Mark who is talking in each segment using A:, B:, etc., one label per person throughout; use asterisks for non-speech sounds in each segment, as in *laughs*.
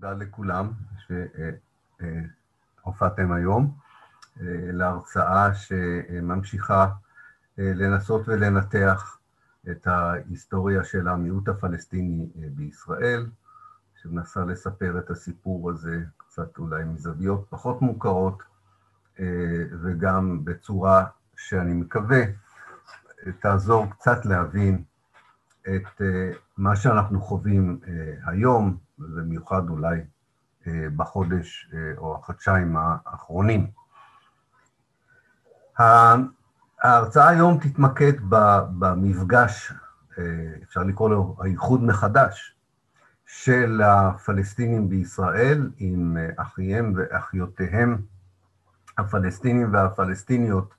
A: תודה לכולם שהופעתם היום להרצאה שממשיכה לנסות ולנתח את ההיסטוריה של המיעוט הפלסטיני בישראל, שמנסה לספר את הסיפור הזה קצת אולי מזוויות פחות מוכרות, וגם בצורה שאני מקווה תעזור קצת להבין את מה שאנחנו חווים היום, ובמיוחד אולי בחודש או החודשיים האחרונים. ההרצאה היום תתמקד במפגש, אפשר לקרוא לו האיחוד מחדש, של הפלסטינים בישראל עם אחיהם ואחיותיהם הפלסטינים והפלסטיניות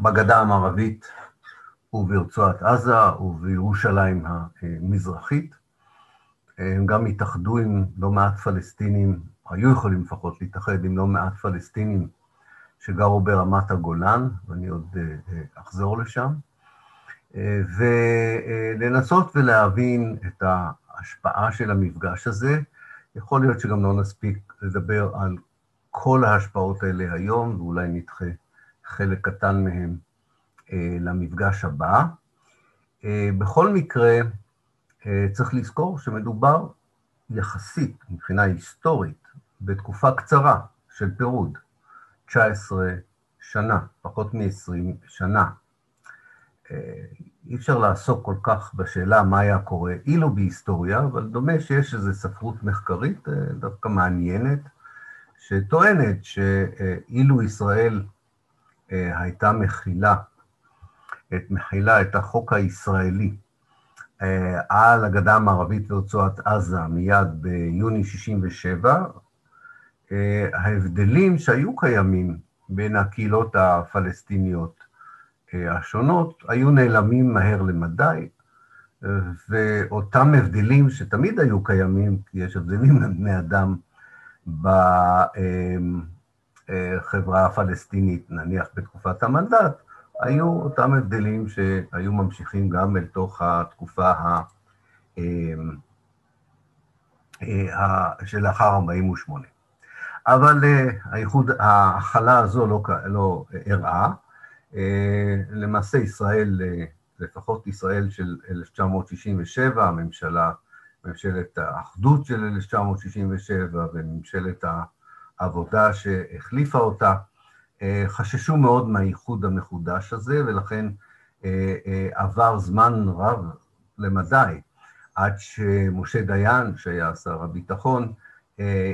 A: בגדה המערבית וברצועת עזה ובירושלים המזרחית. הם גם התאחדו עם לא מעט פלסטינים, היו יכולים לפחות להתאחד עם לא מעט פלסטינים שגרו ברמת הגולן, ואני עוד אחזור לשם, ולנסות ולהבין את ההשפעה של המפגש הזה. יכול להיות שגם לא נספיק לדבר על כל ההשפעות האלה היום, ואולי נדחה חלק קטן מהם למפגש הבא. בכל מקרה, צריך לזכור שמדובר יחסית, מבחינה היסטורית, בתקופה קצרה של פירוד, 19 שנה, פחות מ-20 שנה. אי אפשר לעסוק כל כך בשאלה מה היה קורה אילו בהיסטוריה, אבל דומה שיש איזו ספרות מחקרית דווקא מעניינת, שטוענת שאילו ישראל הייתה מכילה את מכילה את החוק הישראלי על הגדה המערבית ורצועת עזה מיד ביוני 67', ההבדלים שהיו קיימים בין הקהילות הפלסטיניות השונות היו נעלמים מהר למדי, ואותם הבדלים שתמיד היו קיימים, כי יש הבדלים בין בני אדם בחברה הפלסטינית, נניח בתקופת המנדט, היו אותם הבדלים שהיו ממשיכים גם אל תוך התקופה שלאחר 48'. אבל האיחוד, ההכלה הזו לא, לא אירעה. למעשה ישראל, לפחות ישראל של 1967, הממשלה, ממשלת האחדות של 1967 וממשלת העבודה שהחליפה אותה, חששו מאוד מהאיחוד המחודש הזה, ולכן עבר זמן רב למדי עד שמשה דיין, שהיה שר הביטחון,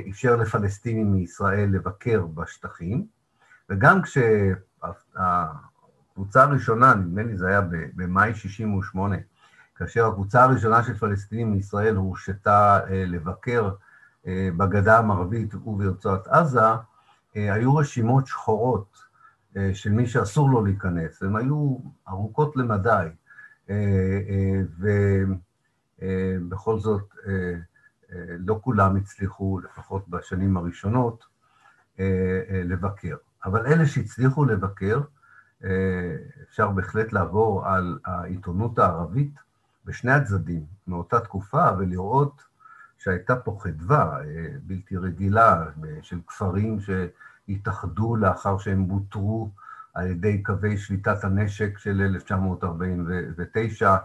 A: אפשר לפלסטינים מישראל לבקר בשטחים, וגם כשהקבוצה הראשונה, נדמה לי זה היה במאי 68', כאשר הקבוצה הראשונה של פלסטינים מישראל הורשתה לבקר בגדה המערבית וברצועת עזה, היו רשימות שחורות של מי שאסור לו להיכנס, הן היו ארוכות למדי, ובכל זאת לא כולם הצליחו, לפחות בשנים הראשונות, לבקר. אבל אלה שהצליחו לבקר, אפשר בהחלט לעבור על העיתונות הערבית בשני הצדדים מאותה תקופה ולראות שהייתה פה חדווה בלתי רגילה של כפרים שהתאחדו לאחר שהם בוטרו על ידי קווי שליטת הנשק של 1949,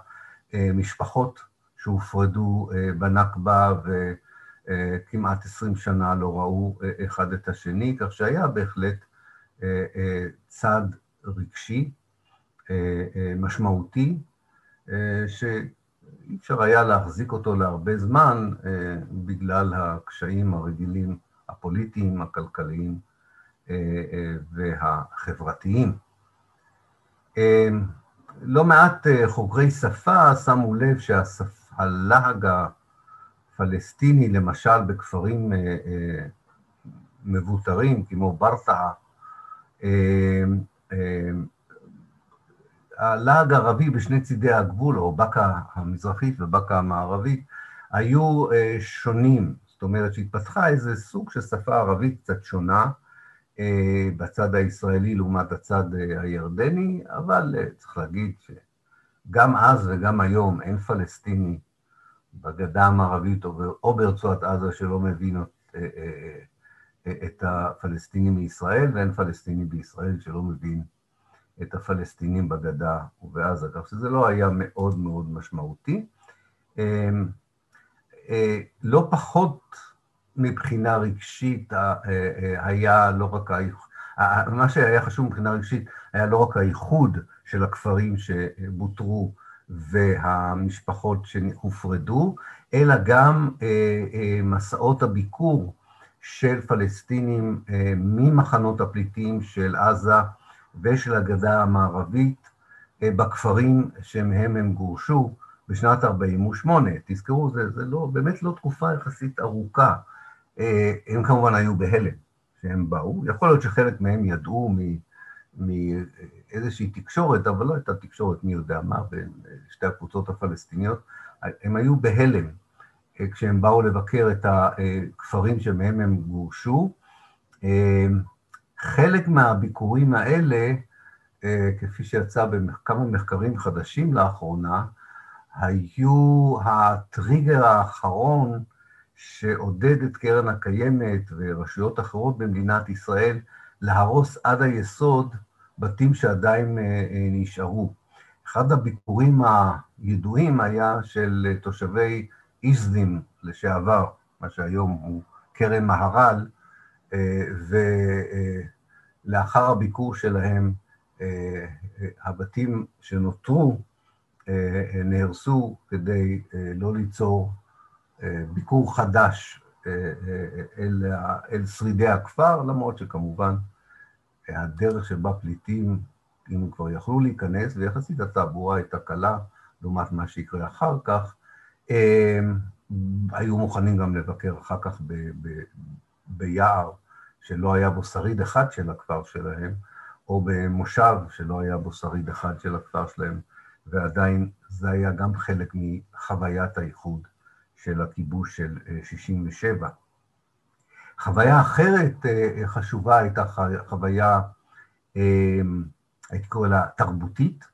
A: משפחות שהופרדו בנכבה וכמעט 20 שנה לא ראו אחד את השני, כך שהיה בהחלט צעד רגשי משמעותי, שאי אפשר היה להחזיק אותו להרבה זמן בגלל הקשיים הרגילים הפוליטיים, הכלכליים והחברתיים. לא מעט חוקרי שפה שמו לב שהלהג הפלסטיני, למשל בכפרים מבוטרים כמו ברטעה, הלהג הערבי בשני צידי הגבול, או באקה המזרחית ובאקה המערבית, היו שונים, זאת אומרת שהתפתחה איזה סוג של שפה ערבית קצת שונה בצד הישראלי לעומת הצד הירדני, אבל צריך להגיד שגם אז וגם היום אין פלסטיני בגדה המערבית או ברצועת עזה שלא מבין את הפלסטינים מישראל, ואין פלסטיני בישראל שלא מבין את הפלסטינים בגדה ובעזה, כך שזה לא היה מאוד מאוד משמעותי. לא פחות מבחינה רגשית היה לא רק מה שהיה חשוב מבחינה רגשית היה לא רק האיחוד של הכפרים שבוטרו והמשפחות שהופרדו, אלא גם אה, אה, מסעות הביקור של פלסטינים אה, ממחנות הפליטים של עזה ושל הגדה המערבית בכפרים שמהם הם גורשו בשנת 48'. תזכרו, זה, זה לא, באמת לא תקופה יחסית ארוכה. הם כמובן היו בהלם שהם באו, יכול להיות שחלק מהם ידעו מאיזושהי תקשורת, אבל לא הייתה תקשורת מי יודע מה בין שתי הקבוצות הפלסטיניות, הם היו בהלם אה, כשהם באו לבקר את הכפרים שמהם הם גורשו. אה, חלק מהביקורים האלה, אה, כפי שיצא בכמה מחקרים חדשים לאחרונה, היו הטריגר האחרון שעודד את קרן הקיימת ורשויות אחרות במדינת ישראל להרוס עד היסוד בתים שעדיין נשארו. אחד הביקורים הידועים היה של תושבי איזדים לשעבר, מה שהיום הוא כרם מהר"ל, ולאחר הביקור שלהם, הבתים שנותרו נהרסו כדי לא ליצור ביקור חדש אל, אל שרידי הכפר, למרות שכמובן הדרך שבה פליטים, אם הם כבר יכלו להיכנס, ויחסית התעבורה הייתה קלה לעומת מה שיקרה אחר כך, היו מוכנים גם לבקר אחר כך ב, ב, ביער שלא היה בו שריד אחד של הכפר שלהם, או במושב שלא היה בו שריד אחד של הכפר שלהם, ועדיין זה היה גם חלק מחוויית האיחוד של הכיבוש של 67'. חוויה אחרת חשובה הייתה חוויה, הייתי קורא לה תרבותית,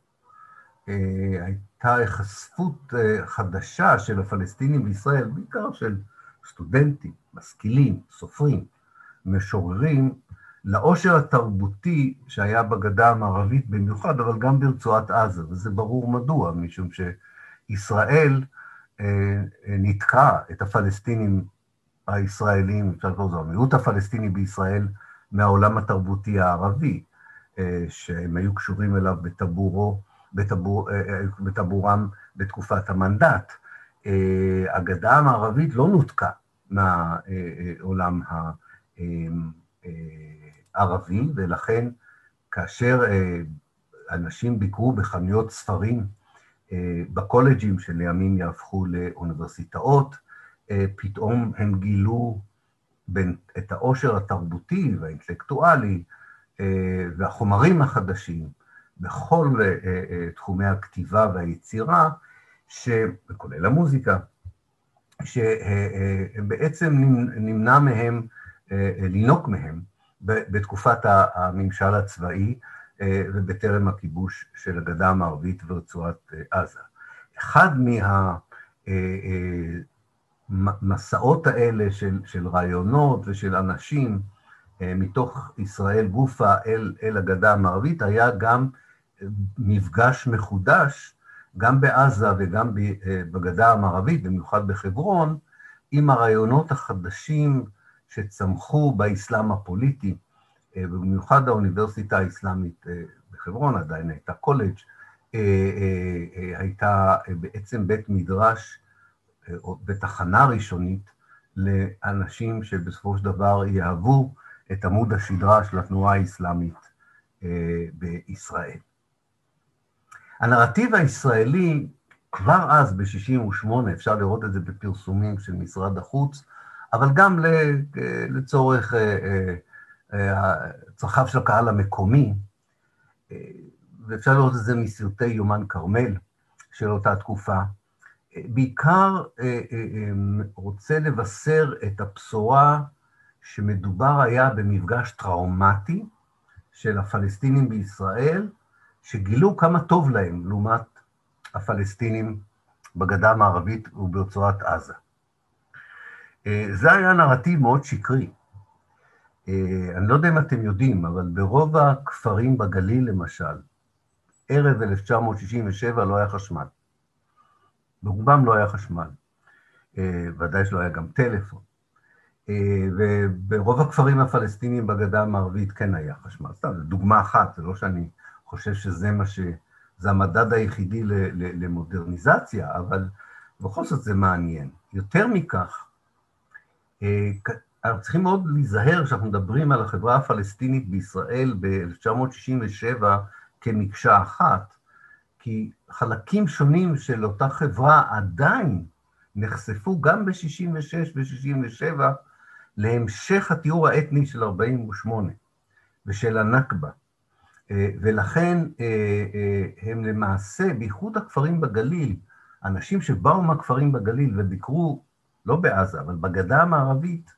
A: הייתה היחשפות חדשה של הפלסטינים בישראל, בעיקר של סטודנטים, משכילים, סופרים, משוררים, לעושר התרבותי שהיה בגדה המערבית במיוחד, אבל גם ברצועת עזה, וזה ברור מדוע, משום שישראל נתקע את הפלסטינים הישראלים, אפשר לקרוא לזה המיעוט הפלסטיני בישראל, מהעולם התרבותי הערבי, שהם היו קשורים אליו בטבורו, בטבור, בטבורם בתקופת המנדט. הגדה המערבית לא נותקה מהעולם הערבי, ולכן כאשר אנשים ביקרו בחנויות ספרים בקולג'ים שלימים יהפכו לאוניברסיטאות, פתאום הם גילו בין, את העושר התרבותי והאינטלקטואלי והחומרים החדשים בכל תחומי הכתיבה והיצירה, כולל המוזיקה, שבעצם נמנע מהם, לינוק מהם בתקופת הממשל הצבאי ובטרם הכיבוש של הגדה המערבית ורצועת עזה. אחד מהמסעות האלה של, של רעיונות ושל אנשים מתוך ישראל גופה אל, אל הגדה המערבית היה גם מפגש מחודש, גם בעזה וגם בגדה המערבית, במיוחד בחברון, עם הרעיונות החדשים שצמחו באסלאם הפוליטי, במיוחד האוניברסיטה האסלאמית בחברון, עדיין הייתה קולג', הייתה בעצם בית מדרש, או בתחנה ראשונית, לאנשים שבסופו של דבר יהוו את עמוד השדרה של התנועה האסלאמית בישראל. הנרטיב הישראלי, כבר אז, ב-68', אפשר לראות את זה בפרסומים של משרד החוץ, אבל גם לצורך צרכיו של הקהל המקומי, ואפשר לראות את זה מסרטי יומן כרמל של אותה תקופה, בעיקר רוצה לבשר את הבשורה שמדובר היה במפגש טראומטי של הפלסטינים בישראל, שגילו כמה טוב להם לעומת הפלסטינים בגדה המערבית וברצועת עזה. זה היה נרטיב מאוד שקרי. אני לא יודע אם אתם יודעים, אבל ברוב הכפרים בגליל, למשל, ערב 1967 לא היה חשמל. ברובם לא היה חשמל. ודאי שלא היה גם טלפון. וברוב הכפרים הפלסטיניים בגדה המערבית כן היה חשמל. סתם, זו דוגמה אחת, זה לא שאני חושב שזה מה ש... זה המדד היחידי למודרניזציה, אבל בכל זאת זה מעניין. יותר מכך, אה, אנחנו צריכים מאוד להיזהר כשאנחנו מדברים על החברה הפלסטינית בישראל ב-1967 כמקשה אחת, כי חלקים שונים של אותה חברה עדיין נחשפו גם ב-66' ו-67' להמשך התיאור האתני של 48' ושל הנכבה. אה, ולכן אה, אה, הם למעשה, בייחוד הכפרים בגליל, אנשים שבאו מהכפרים בגליל וביקרו, לא בעזה, אבל בגדה המערבית,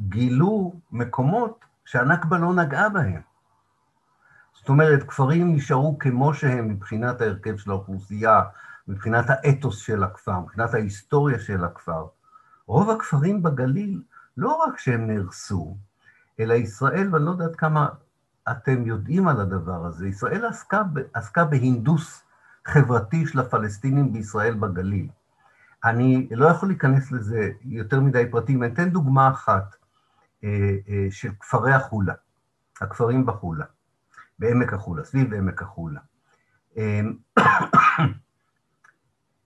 A: גילו מקומות שהנכבה לא נגעה בהם. זאת אומרת, כפרים נשארו כמו שהם מבחינת ההרכב של האוכלוסייה, מבחינת האתוס של הכפר, מבחינת ההיסטוריה של הכפר. רוב הכפרים בגליל, לא רק שהם נהרסו, אלא ישראל, ואני לא יודעת כמה אתם יודעים על הדבר הזה, ישראל עסקה, עסקה בהינדוס חברתי של הפלסטינים בישראל בגליל. אני לא יכול להיכנס לזה יותר מדי פרטים, אני אתן דוגמה אחת אה, אה, של כפרי החולה, הכפרים בחולה, בעמק החולה, סביב עמק החולה. אה, *coughs*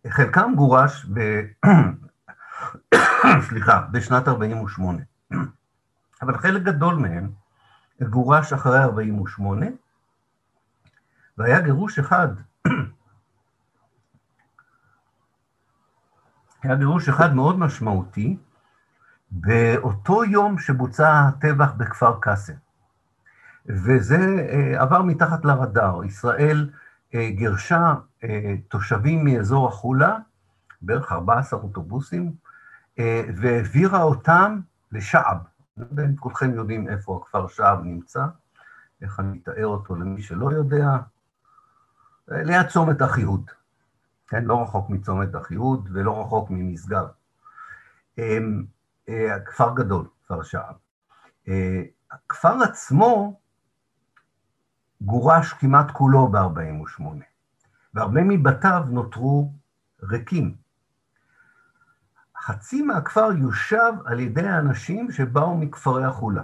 A: חלקם גורש ב... *coughs* סליחה, בשנת 48', *coughs* אבל חלק גדול מהם גורש אחרי 48', והיה גירוש אחד, היה גירוש אחד מאוד משמעותי, באותו יום שבוצע הטבח בכפר קאסם. וזה אה, עבר מתחת לרדאר. ישראל אה, גירשה אה, תושבים מאזור החולה, בערך 14 אוטובוסים, והעבירה אותם לשעב. אני לא יודע אם כולכם יודעים איפה הכפר שעב נמצא, איך אני אתאר אותו למי שלא יודע, ליד צומת אחיהוד, כן? לא רחוק מצומת אחיהוד ולא רחוק ממשגב. כפר גדול, כפר שעב. הכפר עצמו גורש כמעט כולו ב-48', והרבה מבתיו נותרו ריקים. חצי מהכפר יושב על ידי האנשים שבאו מכפרי החולה.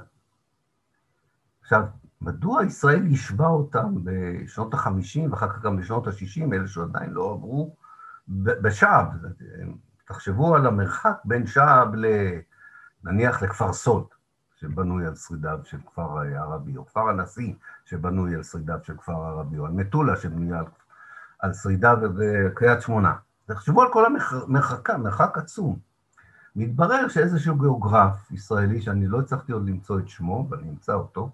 A: עכשיו, מדוע ישראל יישבה אותם בשנות ה-50 ואחר כך גם בשנות ה-60, אלה שעדיין לא עברו בשעב? תחשבו על המרחק בין שעב. נניח לכפר סוד, שבנוי על שרידיו של כפר ערבי, או כפר הנשיא, שבנוי על שרידיו של כפר ערבי, או על מטולה, שבנויה על, על שרידיו וקריית שמונה. תחשבו על כל המרחקה, מרחק עצום. מתברר שאיזשהו גיאוגרף ישראלי, שאני לא הצלחתי עוד למצוא את שמו, ואני אמצא אותו,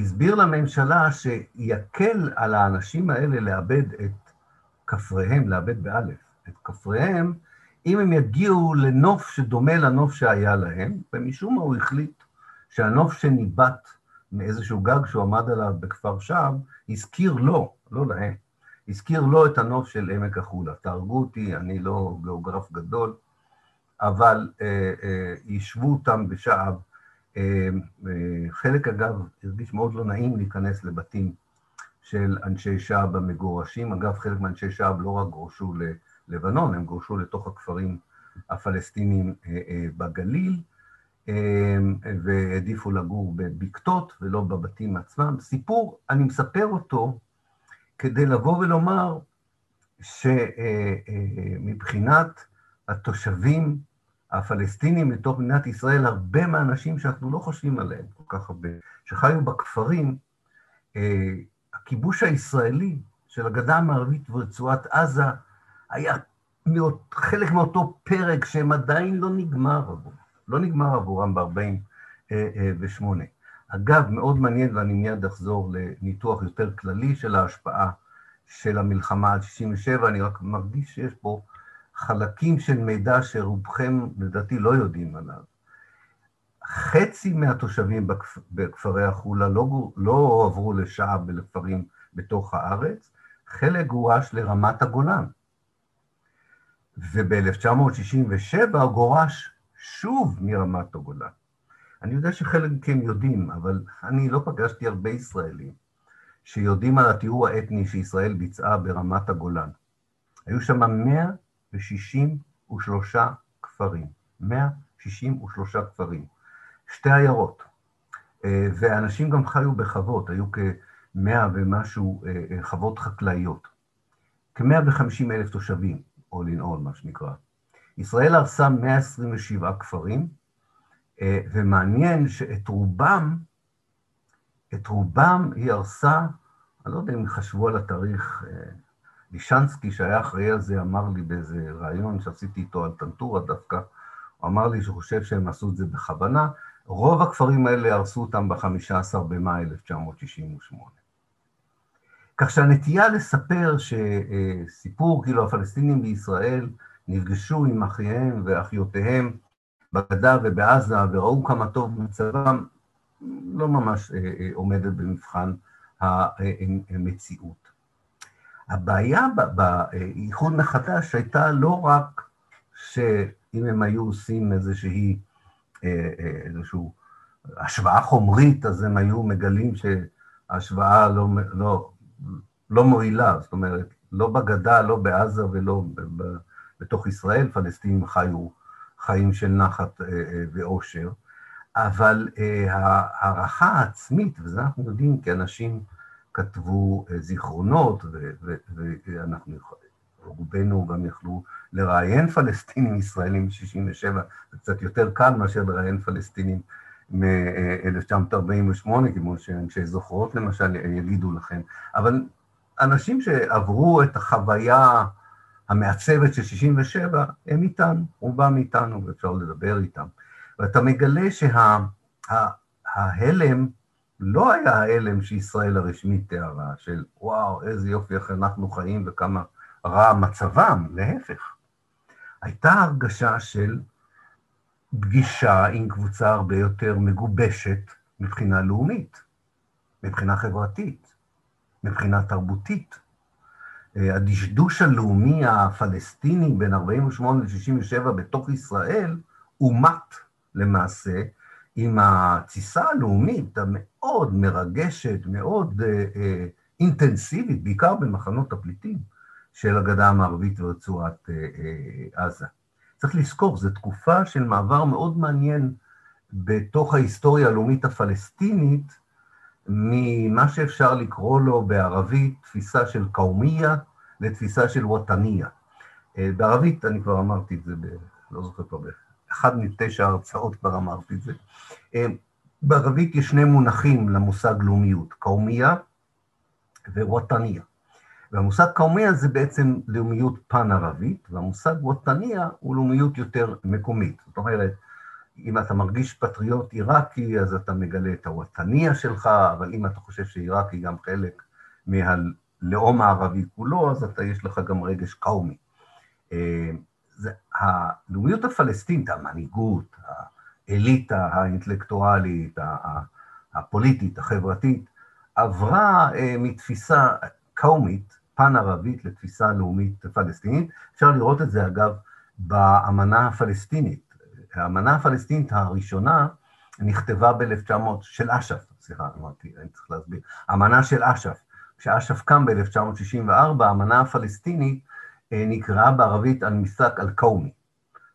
A: הסביר לממשלה שיקל על האנשים האלה לאבד את כפריהם, לאבד באלף, את כפריהם, אם הם יגיעו לנוף שדומה לנוף שהיה להם, ומשום מה הוא החליט שהנוף שניבט מאיזשהו גג שהוא עמד עליו בכפר שעב, הזכיר לו, לא להם, הזכיר לו את הנוף של עמק החולה. תהרגו אותי, אני לא גיאוגרף גדול, אבל אה, אה, יישבו אותם בשעב. אה, אה, חלק, אגב, הרגיש מאוד לא נעים להיכנס לבתים של אנשי שעב המגורשים. אגב, חלק מאנשי שעב לא רק גורשו ללבנון, הם גורשו לתוך הכפרים הפלסטינים אה, בגליל, והעדיפו לגור בבקתות ולא בבתים עצמם. סיפור, אני מספר אותו כדי לבוא ולומר שמבחינת התושבים הפלסטינים לתוך מדינת ישראל, הרבה מהאנשים שאנחנו לא חושבים עליהם כל כך הרבה, שחיו בכפרים, אה, הכיבוש הישראלי של הגדה המערבית ורצועת עזה היה חלק מאותו פרק שהם עדיין לא נגמר עבור, לא נגמר עבורם ב-48. אגב, מאוד מעניין, ואני מיד אחזור לניתוח יותר כללי של ההשפעה של המלחמה על 67', אני רק מרגיש שיש פה חלקים של מידע שרובכם לדעתי לא יודעים עליו. חצי מהתושבים בכפ... בכפרי החולה לא, לא עברו לשעה ולכפרים בתוך הארץ, חלק גורש לרמת הגולן. וב-1967 גורש שוב מרמת הגולן. אני יודע שחלק מכם יודעים, אבל אני לא פגשתי הרבה ישראלים שיודעים על התיאור האתני שישראל ביצעה ברמת הגולן. היו שם 163 כפרים, 163 כפרים, שתי עיירות, אה, ואנשים גם חיו בחוות, היו כמאה ומשהו אה, אה, חוות חקלאיות. כ-150 אלף תושבים, all in all, מה שנקרא. ישראל הרסה 127 כפרים, ומעניין שאת רובם, את רובם היא הרסה, אני לא יודע אם חשבו על התאריך, לישנסקי, שהיה אחראי על זה, אמר לי באיזה ראיון שעשיתי איתו על טנטורה דווקא, הוא אמר לי שהוא חושב שהם עשו את זה בכוונה, רוב הכפרים האלה הרסו אותם ב-15 במאי 1968. כך שהנטייה לספר שסיפור, כאילו הפלסטינים בישראל נפגשו עם אחיהם ואחיותיהם בגדה ובעזה וראו כמה טוב מצבם, לא ממש אה, אה, עומדת במבחן המציאות. הבעיה באיחוד מחדש הייתה לא רק שאם הם היו עושים איזושהי אה, אה, איזושהי השוואה חומרית, אז הם היו מגלים שההשוואה לא, לא, לא מועילה, זאת אומרת, לא בגדה, לא בעזה ולא בתוך ישראל, פלסטינים חיו חיים של נחת אה, ואושר, אבל הערכה העצמית, וזה אנחנו יודעים כי אנשים כתבו זיכרונות, ואנחנו. רובנו גם יכלו לראיין פלסטינים ישראלים ב-67', זה קצת יותר קל מאשר לראיין פלסטינים מ-1948, כמו שאנשי זוכרות למשל יגידו לכם. אבל אנשים שעברו את החוויה המעצבת של 67', הם איתנו, רובם איתנו, ואפשר לדבר איתם. ואתה מגלה שההלם שה, לא היה ההלם שישראל הרשמית תיארה, של וואו, איזה יופי, איך אנחנו חיים וכמה רע מצבם, להפך. הייתה הרגשה של פגישה עם קבוצה הרבה יותר מגובשת מבחינה לאומית, מבחינה חברתית, מבחינה תרבותית. הדשדוש הלאומי הפלסטיני בין 48' ל-67' בתוך ישראל אומת למעשה עם התסיסה הלאומית המאוד מרגשת, מאוד אה, אה, אינטנסיבית, בעיקר במחנות הפליטים. של הגדה המערבית ורצועת אה, אה, עזה. צריך לזכור, זו תקופה של מעבר מאוד מעניין בתוך ההיסטוריה הלאומית הפלסטינית, ממה שאפשר לקרוא לו בערבית תפיסה של קאומיה לתפיסה של וטניה. אה, בערבית, אני כבר אמרתי את זה, ב, לא זוכר כבר, באחד מתשע הרצאות כבר אמרתי את זה. בערבית יש שני מונחים למושג לאומיות, קאומיה ווטניה. והמושג קאומיה זה בעצם לאומיות פן-ערבית, והמושג ווטניה הוא לאומיות יותר מקומית. זאת אומרת, אם אתה מרגיש פטריוט עיראקי, אז אתה מגלה את הווטניה שלך, אבל אם אתה חושב שעיראק היא גם חלק מהלאום הערבי כולו, אז אתה, יש לך גם רגש קאומי. אה, הלאומיות הפלסטינית, המנהיגות, האליטה האינטלקטואלית, הפוליטית, החברתית, עברה אה, מתפיסה קאומית פן-ערבית לתפיסה לאומית פלסטינית. אפשר לראות את זה, אגב, באמנה הפלסטינית. האמנה הפלסטינית הראשונה נכתבה ב-1900, של אש"ף, סליחה, אמרתי, אני צריך להסביר. האמנה של אש"ף. כשאש"ף קם ב-1964, האמנה הפלסטינית נקראה בערבית על-מיסק אל-קאומי.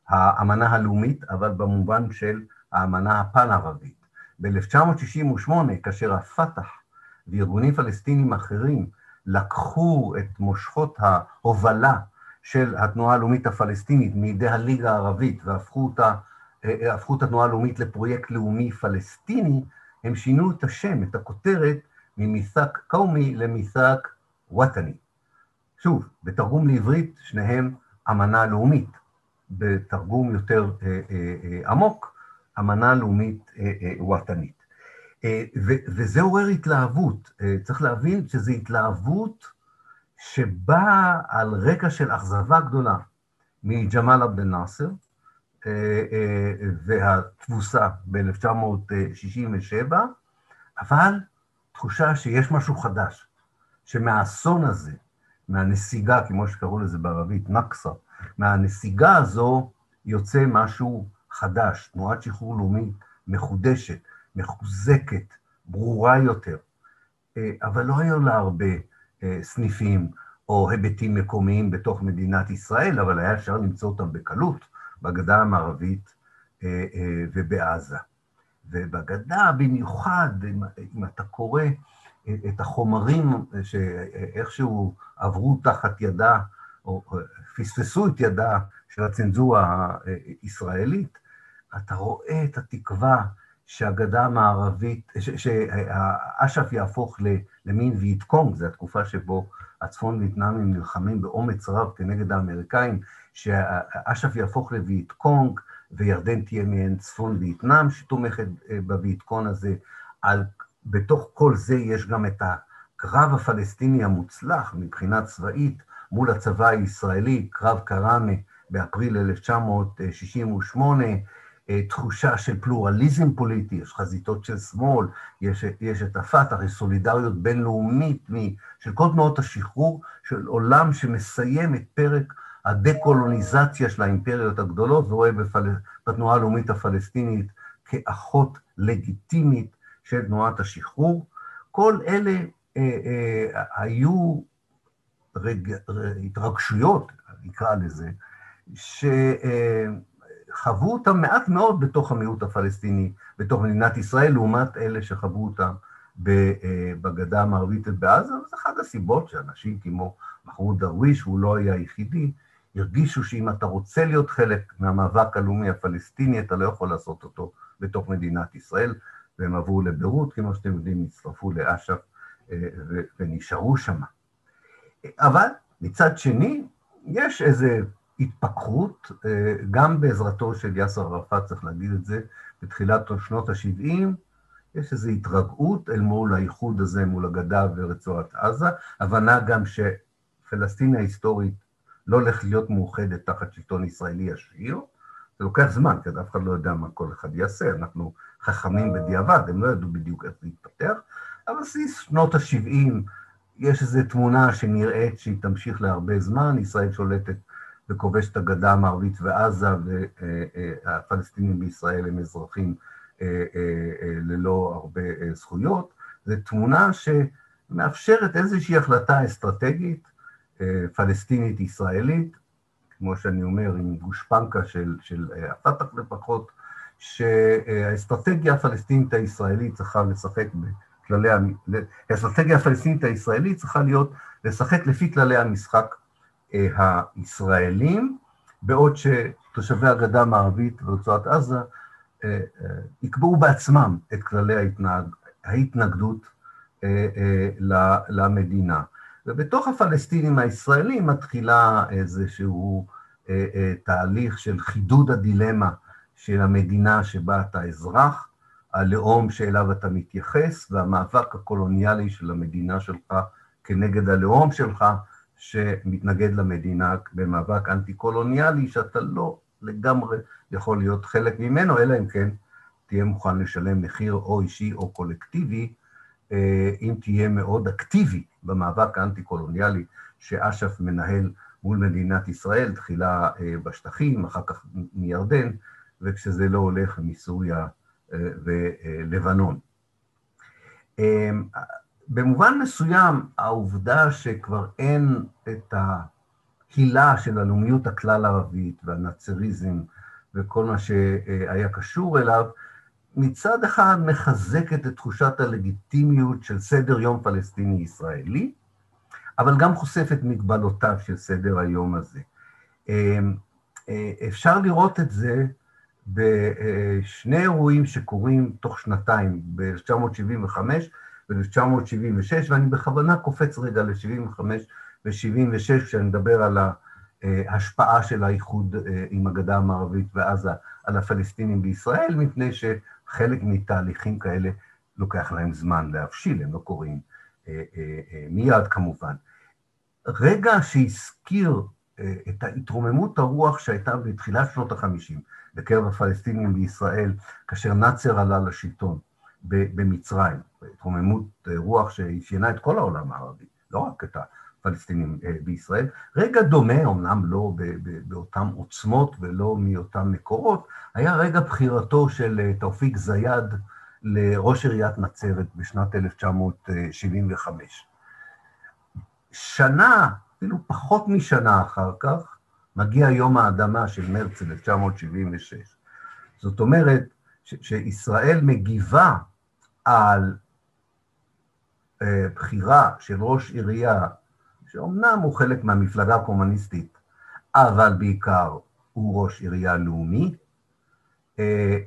A: האמנה הלאומית, אבל במובן של האמנה הפן-ערבית. ב-1968, כאשר הפת"ח וארגונים פלסטינים אחרים לקחו את מושכות ההובלה של התנועה הלאומית הפלסטינית מידי הליגה הערבית והפכו אותה, אה, הפכו את התנועה הלאומית לפרויקט לאומי פלסטיני, הם שינו את השם, את הכותרת, ממיסק קאומי למיסק וואטני. שוב, בתרגום לעברית שניהם אמנה לאומית, בתרגום יותר אה, אה, עמוק, אמנה לאומית וואטנית. אה, וזה עורר התלהבות. אה, צריך להבין שזו התלהבות שבאה על רקע של אכזבה גדולה מג'מאל עבד אל-נאצר אה, והתבוסה ב-1967, אבל תחושה שיש משהו חדש, שמהאסון הזה, מהנסיגה, כמו שקראו לזה בערבית, נקסה, מהנסיגה הזו יוצא משהו חדש, תנועת שחרור לאומית מחודשת, מחוזקת, ברורה יותר. אה, אבל לא היו לה הרבה אה, סניפים או היבטים מקומיים בתוך מדינת ישראל, אבל היה אפשר למצוא אותם בקלות בגדה המערבית אה, ובעזה. ובגדה במיוחד, אם אתה קורא את החומרים שאיכשהו עברו תחת ידה, או פספסו את ידה של הצנזורה הישראלית, אתה רואה את התקווה שהגדה המערבית, שאש"ף יהפוך למין ויטקונג, זו התקופה שבו הצפון וייטנאמים נלחמים באומץ רב כנגד האמריקאים, שאש"ף יהפוך לוויטקונג וירדן תהיה מעין צפון וייטנאם שתומכת אה, בוויטקון הזה. על, בתוך כל זה יש גם את הקרב הפלסטיני המוצלח מבחינה צבאית מול הצבא הישראלי, קרב קראמה באפריל 1968, אה, תחושה של פלורליזם פוליטי, יש חזיתות של שמאל, יש, יש את הפת"ח, יש סולידריות בינלאומית של כל תנועות השחרור של עולם שמסיים את פרק הדה-קולוניזציה של האימפריות הגדולות ורואה בפל... בתנועה הלאומית הפלסטינית כאחות לגיטימית של תנועת השחרור. כל אלה אה, אה, היו רג... התרגשויות, נקרא לזה, ש... אה, אותם מעט מאוד בתוך המיעוט הפלסטיני, בתוך מדינת ישראל, לעומת אלה שחוו אותם אה, בגדה המערבית ובעזה, וזו אחת הסיבות שאנשים כמו מחמוד דרוויש, הוא לא היה היחידי, הרגישו שאם אתה רוצה להיות חלק מהמאבק הלאומי הפלסטיני, אתה לא יכול לעשות אותו בתוך מדינת ישראל, והם עברו לביירות, כמו שאתם יודעים, הצטרפו לאש"ף אה, ונשארו שם. אבל מצד שני, יש איזה התפכחות, אה, גם בעזרתו של יאסר ערפאת, צריך להגיד את זה, בתחילת שנות ה-70, יש איזו התרגעות אל מול האיחוד הזה, מול הגדה ורצועת עזה, הבנה גם שפלסטין ההיסטורית לא הולכת להיות מאוחדת תחת שלטון ישראלי עשיר, זה לוקח זמן, כי אף אחד לא יודע מה כל אחד יעשה, אנחנו חכמים בדיעבד, הם לא ידעו בדיוק איך זה יתפתח, אבל בסיס שנות ה-70 יש איזו תמונה שנראית שהיא תמשיך להרבה זמן, ישראל שולטת וכובש את הגדה המערבית ועזה, והפלסטינים בישראל הם אזרחים אה, אה, ללא הרבה אה, זכויות. זו תמונה שמאפשרת איזושהי החלטה אסטרטגית פלסטינית-ישראלית, כמו שאני אומר, עם גושפנקה של הפת"ח לפחות, שהאסטרטגיה הפלסטינית הישראלית צריכה לשחק בכללי, האסטרטגיה הפלסטינית הישראלית צריכה להיות, לשחק לפי כללי המשחק הישראלים, בעוד שתושבי הגדה המערבית ורצועת עזה אה, אה, יקבעו בעצמם את כללי ההתנהג, ההתנגדות אה, למדינה. ובתוך הפלסטינים הישראלים מתחילה איזשהו תהליך של חידוד הדילמה של המדינה שבה אתה אזרח, הלאום שאליו אתה מתייחס, והמאבק הקולוניאלי של המדינה שלך כנגד הלאום שלך, שמתנגד למדינה במאבק אנטי-קולוניאלי, שאתה לא לגמרי יכול להיות חלק ממנו, אלא אם כן תהיה מוכן לשלם מחיר או אישי או קולקטיבי, אה, אם תהיה מאוד אקטיבי במאבק האנטי-קולוניאלי שאש"ף מנהל מול מדינת ישראל, תחילה אה, בשטחים, אחר כך מירדן, וכשזה לא הולך מסוריה אה, ולבנון. במובן מסוים, העובדה שכבר אין את ההילה של הלאומיות הכלל-ערבית והנאצריזם וכל מה שהיה קשור אליו, מצד אחד מחזקת את תחושת הלגיטימיות של סדר יום פלסטיני-ישראלי, אבל גם חושפת מגבלותיו של סדר היום הזה. אה, אפשר לראות את זה בשני אירועים שקורים תוך שנתיים, ב-1975 ב-1976, ואני בכוונה קופץ רגע ל-75 ו-76, כשאני מדבר על ההשפעה של האיחוד אה, עם הגדה המערבית ועזה על הפלסטינים בישראל, מפני שחלק מתהליכים כאלה לוקח להם זמן להבשיל, הם לא קורים אה, אה, מיד כמובן. רגע שהזכיר את התרוממות הרוח שהייתה בתחילת שנות ה-50 בקרב הפלסטינים בישראל, כאשר נאצר עלה לשלטון, במצרים, התרוממות רוח שאפיינה את כל העולם הערבי, לא רק את פלסטינים בישראל. רגע דומה, אמנם לא באותן עוצמות ולא מאותם מקורות, היה רגע בחירתו של תאופיק זיאד לראש עיריית נצרת בשנת 1975. שנה, אפילו פחות משנה אחר כך, מגיע יום האדמה של מרץ 1976. זאת אומרת שישראל מגיבה על אה, בחירה של ראש עירייה, שאומנם הוא חלק מהמפלגה הקומוניסטית, אבל בעיקר הוא ראש עירייה לאומי, אה,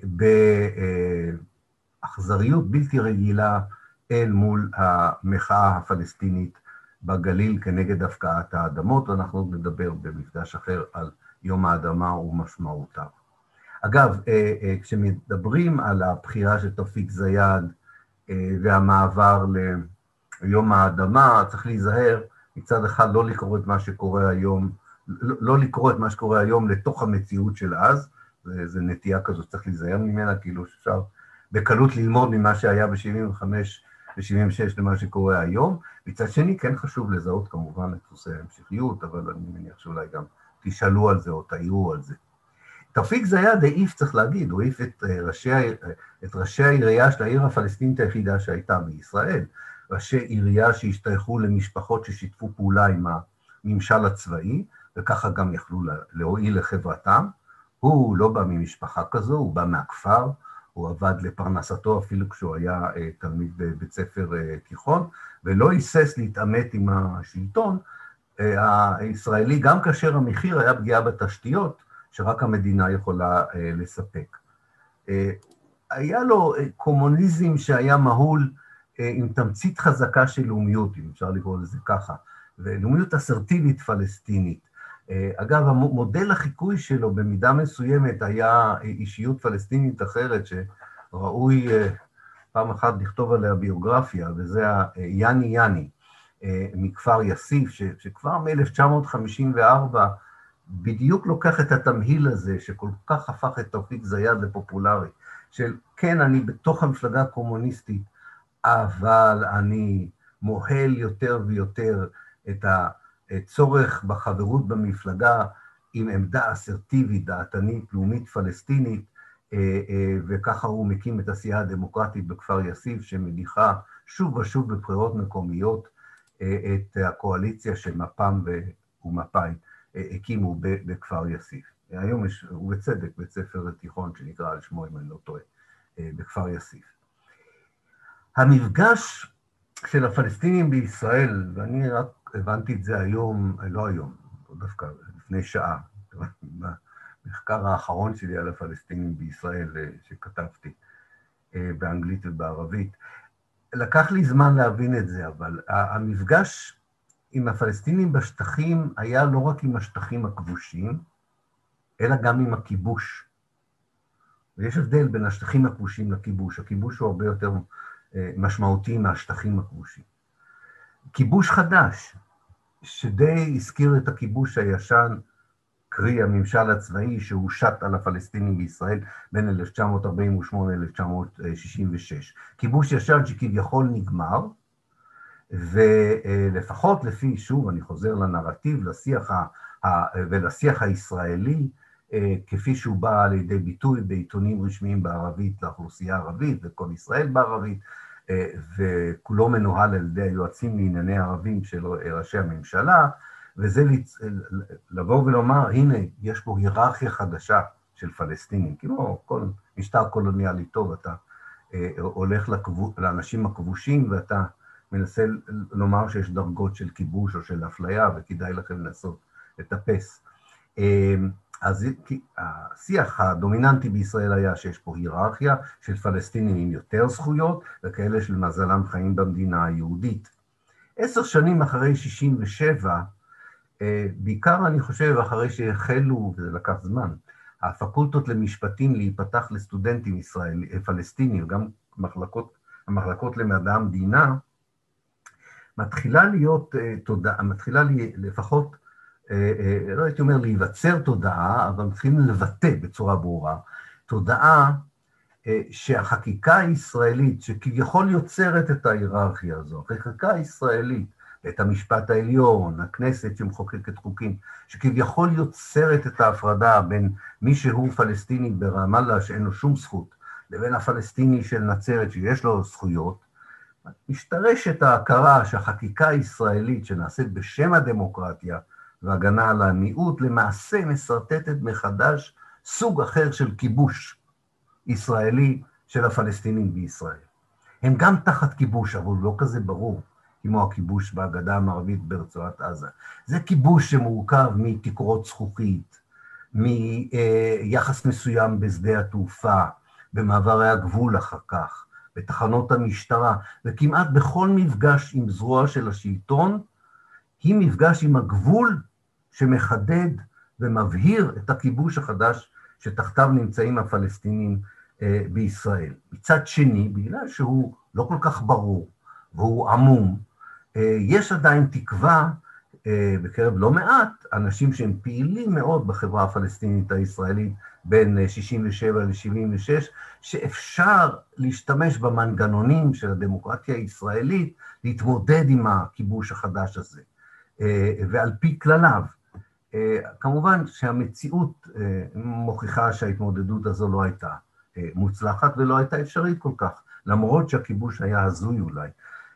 A: באכזריות בלתי רגילה אל מול המחאה הפלסטינית בגליל כנגד הפקעת האדמות, ואנחנו נדבר במפגש אחר על יום האדמה ומשמעותיו. אגב, אה, אה, כשמדברים על הבחירה של תופיק זיאד אה, והמעבר ליום האדמה, צריך להיזהר מצד אחד לא לקרוא את מה שקורה היום, לא, לא לקרוא את מה שקורה היום לתוך המציאות של אז, זו נטייה כזאת, צריך להיזהר ממנה, כאילו אפשר בקלות ללמוד ממה שהיה ב-75 ו-76 למה שקורה היום. מצד שני, כן חשוב לזהות כמובן את נושא ההמשכיות, אבל אני מניח שאולי גם תשאלו על זה או תעירו על זה. תרפיק זיאד העיף, צריך להגיד, הוא העיף את אה, ראשי, את ראשי העירייה של העיר הפלסטינית היחידה שהייתה בישראל, ראשי עירייה שהשתייכו למשפחות ששיתפו פעולה עם הממשל הצבאי, וככה גם יכלו להועיל לחברתם. הוא לא בא ממשפחה כזו, הוא בא מהכפר, הוא עבד לפרנסתו אפילו כשהוא היה אה, תלמיד בבית ספר אה, תיכון, ולא היסס להתעמת עם השלטון הישראלי, גם כאשר המחיר היה פגיעה בתשתיות, שרק המדינה יכולה אה, לספק. אה, היה לו אה, קומוניזם שהיה מהול עם תמצית חזקה של לאומיות, אם אפשר לקרוא לזה ככה, ולאומיות אסרטיבית פלסטינית. אגב, מודל החיקוי שלו במידה מסוימת היה אישיות פלסטינית אחרת, שראוי פעם אחת לכתוב עליה ביוגרפיה, וזה היאני יאני מכפר יאסיף, שכבר מ-1954 בדיוק לוקח את התמהיל הזה, שכל כך הפך את תאופיק זיאד לפופולרי, של כן, אני בתוך המפלגה הקומוניסטית, אבל אני מוהל יותר ויותר את הצורך בחברות במפלגה עם עמדה אסרטיבית, דעתנית, לאומית פלסטינית, אה, אה, וככה הוא מקים את הסיעה הדמוקרטית בכפר יאסיף, שמניחה שוב ושוב בבחירות מקומיות אה, את הקואליציה של מפ"ם ומפא"י. הקימו בכפר יאסיף. היום יש, ובצדק, בית ספר תיכון שנקרא על שמו, אם אני לא טועה, אה, בכפר יאסיף. המפגש של הפלסטינים בישראל, ואני רק הבנתי את זה היום, לא היום, דווקא לפני שעה, במחקר האחרון שלי על הפלסטינים בישראל, אה, שכתבתי אה, באנגלית ובערבית, לקח לי זמן להבין את זה, אבל המפגש עם הפלסטינים בשטחים היה לא רק עם השטחים הכבושים, אלא גם עם הכיבוש. ויש הבדל בין השטחים הכבושים לכיבוש. הכיבוש הוא הרבה יותר אה, משמעותי מהשטחים הכבושים. כיבוש חדש, שדי הזכיר את הכיבוש הישן, קרי הממשל הצבאי שהושת על הפלסטינים בישראל בין 1948 ל-1966. כיבוש ישן שכביכול נגמר, ולפחות לפי, שוב, אני חוזר לנרטיב, לשיח ה, ה, ולשיח הישראלי, אה, כפי שהוא בא לידי ביטוי בעיתונים רשמיים בערבית לאוכלוסייה הערבית, וכל ישראל בערבית, וכולו מנוהל על ידי היועצים לענייני ערבים של ראשי הממשלה, וזה לבוא ולומר, הנה, יש פה היררכיה חדשה של פלסטינים, כמו כל משטר קולוניאלי טוב, אתה אה, הולך לאנשים הכבושים ואתה מנסה לומר שיש דרגות של כיבוש או של אפליה, וכדאי לכם לנסות לטפס. אז השיח הדומיננטי בישראל היה שיש פה היררכיה של פלסטינים עם יותר זכויות, וכאלה שלמזלם חיים במדינה היהודית. עשר שנים אחרי 67', אה, בעיקר אני חושב אחרי שהחלו, וזה לקח זמן, הפקולטות למשפטים להיפתח לסטודנטים ישראלים, פלסטינים, גם מחלקות, המחלקות למדע המדינה, מתחילה להיות אה, תודעה, מתחילה לפחות, אה, אה, לא הייתי אומר להיווצר תודעה, אבל מתחילים לבטא בצורה ברורה, תודעה שהחקיקה הישראלית, שכביכול יוצרת את ההיררכיה הזו, החקיקה הישראלית בית המשפט העליון, הכנסת שמחוקקת חוקים, שכביכול יוצרת את ההפרדה בין מי שהוא פלסטיני ברמאללה שאין לו שום זכות, לבין הפלסטיני של נצרת שיש לו זכויות, משתרשת ההכרה שהחקיקה הישראלית שנעשית בשם הדמוקרטיה והגנה על המיעוט, למעשה משרטטת מחדש סוג אחר של כיבוש ישראלי של הפלסטינים בישראל. הם גם תחת כיבוש, אבל לא כזה ברור כמו הכיבוש בהגדה המערבית ברצועת עזה. זה כיבוש שמורכב מתקרות זכוכית, מיחס מסוים בשדה התעופה, במעברי הגבול אחר כך, בתחנות המשטרה, וכמעט בכל מפגש עם זרוע של השלטון, היא מפגש עם הגבול שמחדד ומבהיר את הכיבוש החדש שתחתיו נמצאים הפלסטינים אה, בישראל. מצד שני, בגלל שהוא לא כל כך ברור והוא עמום, אה, יש עדיין תקווה אה, בקרב לא מעט אנשים שהם פעילים מאוד בחברה הפלסטינית הישראלית בין 67 ל-76, שאפשר להשתמש במנגנונים של הדמוקרטיה הישראלית להתמודד עם הכיבוש החדש הזה. ועל פי כלליו, כמובן שהמציאות מוכיחה שההתמודדות הזו לא הייתה מוצלחת ולא הייתה אפשרית כל כך, למרות שהכיבוש היה הזוי אולי.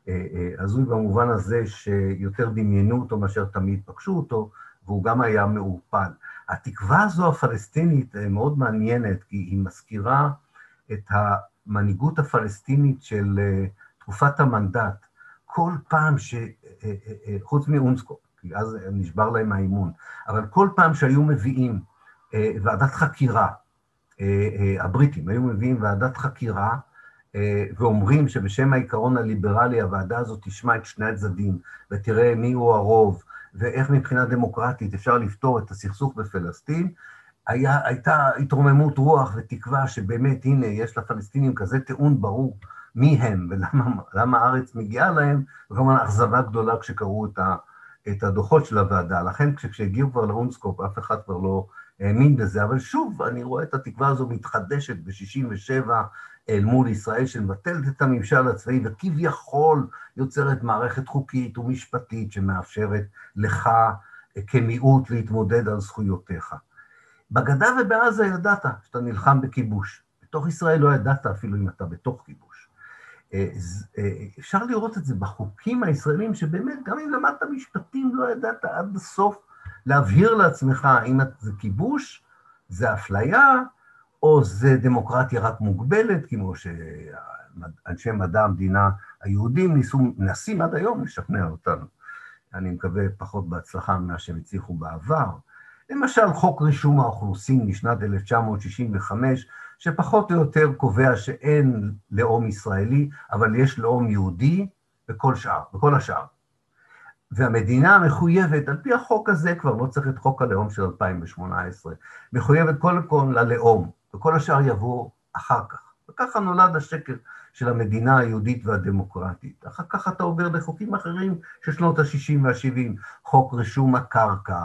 A: אה, אה, הזוי במובן הזה שיותר דמיינו אותו מאשר תמיד פגשו אותו, והוא גם היה מעורפל. התקווה הזו הפלסטינית אה, מאוד מעניינת, כי היא מזכירה את המנהיגות הפלסטינית של תקופת המנדט. כל פעם ש... חוץ מאונסקו, כי אז נשבר להם האימון, אבל כל פעם שהיו מביאים ועדת חקירה אה, אה, הבריטים היו מביאים ועדת חקירה אה, ואומרים שבשם העיקרון הליברלי הוועדה הזאת תשמע את שני הצדדים ותראה מי הוא הרוב ואיך מבחינה דמוקרטית אפשר לפתור את הסכסוך בפלסטין, היה, הייתה התרוממות רוח ותקווה שבאמת, הנה, יש לפלסטינים כזה טיעון ברור מי הם ולמה הארץ מגיעה להם, וכמובן אכזבה גדולה כשקראו את, ה, את הדוחות של הוועדה. לכן כשהגיעו כבר לאונסקופ, אף אחד כבר לא האמין בזה, אבל שוב, אני רואה את התקווה הזו מתחדשת ב-67' אל מול ישראל שמבטלת את הממשל הצבאי וכביכול יוצרת מערכת חוקית ומשפטית שמאפשרת לך כמיעוט להתמודד על זכויותיך. בגדה ובעזה ידעת שאתה נלחם בכיבוש. בתוך ישראל לא ידעת אפילו אם אתה בתוך כיבוש. אה, אה, אפשר לראות את זה בחוקים הישראלים, שבאמת, גם אם למדת משפטים, לא ידעת עד הסוף להבהיר לעצמך אם זה כיבוש, זה אפליה, או זה דמוקרטיה רק מוגבלת, כמו שאנשי מדע המדינה היהודים ניסו, מנסים עד היום לשכנע אותנו. אני מקווה פחות בהצלחה ממה שהם הצליחו בעבר. למשל, חוק רישום האוכלוסין משנת 1965, שפחות או יותר קובע שאין לאום ישראלי, אבל יש לאום יהודי בכל שאר, בכל השאר. והמדינה מחויבת, על פי החוק הזה, כבר לא צריך את חוק הלאום של 2018, מחויבת קודם כל ללאום, וכל השאר יבוא אחר כך. וככה נולד השקר של המדינה היהודית והדמוקרטית. אחר כך אתה עובר לחוקים אחרים של שנות ה-60 וה-70, חוק רישום הקרקע,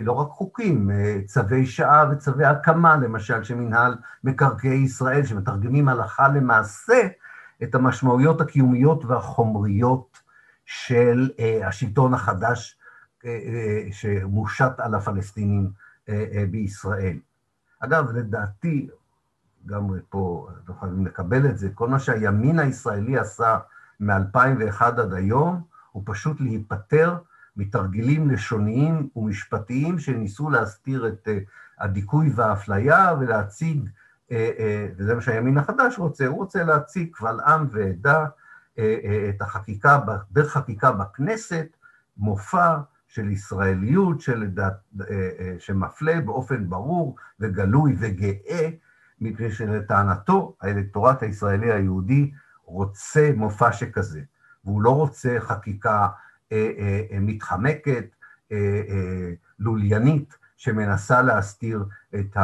A: לא רק חוקים, אה, צווי שעה וצווי הקמה, למשל, של מנהל מקרקעי ישראל, שמתרגמים הלכה למעשה את המשמעויות הקיומיות והחומריות של אה, השלטון החדש אה, אה, שמושת על הפלסטינים בישראל. אגב, לדעתי, גם פה לא חייבים לקבל את זה, כל מה שהימין הישראלי עשה מ-2001 עד היום, הוא פשוט להיפטר מתרגילים לשוניים ומשפטיים שניסו להסתיר את הדיכוי והאפליה ולהציג, וזה מה שהימין החדש רוצה, הוא רוצה להציג קבל עם ועדה אה, אה, את החקיקה, דרך חקיקה בכנסת, מופע של ישראליות של, אה, שמפלה באופן ברור וגלוי וגאה, מפני שלטענתו האלקטורט הישראלי היהודי רוצה מופע שכזה, והוא לא רוצה חקיקה מתחמקת, לוליינית, שמנסה להסתיר את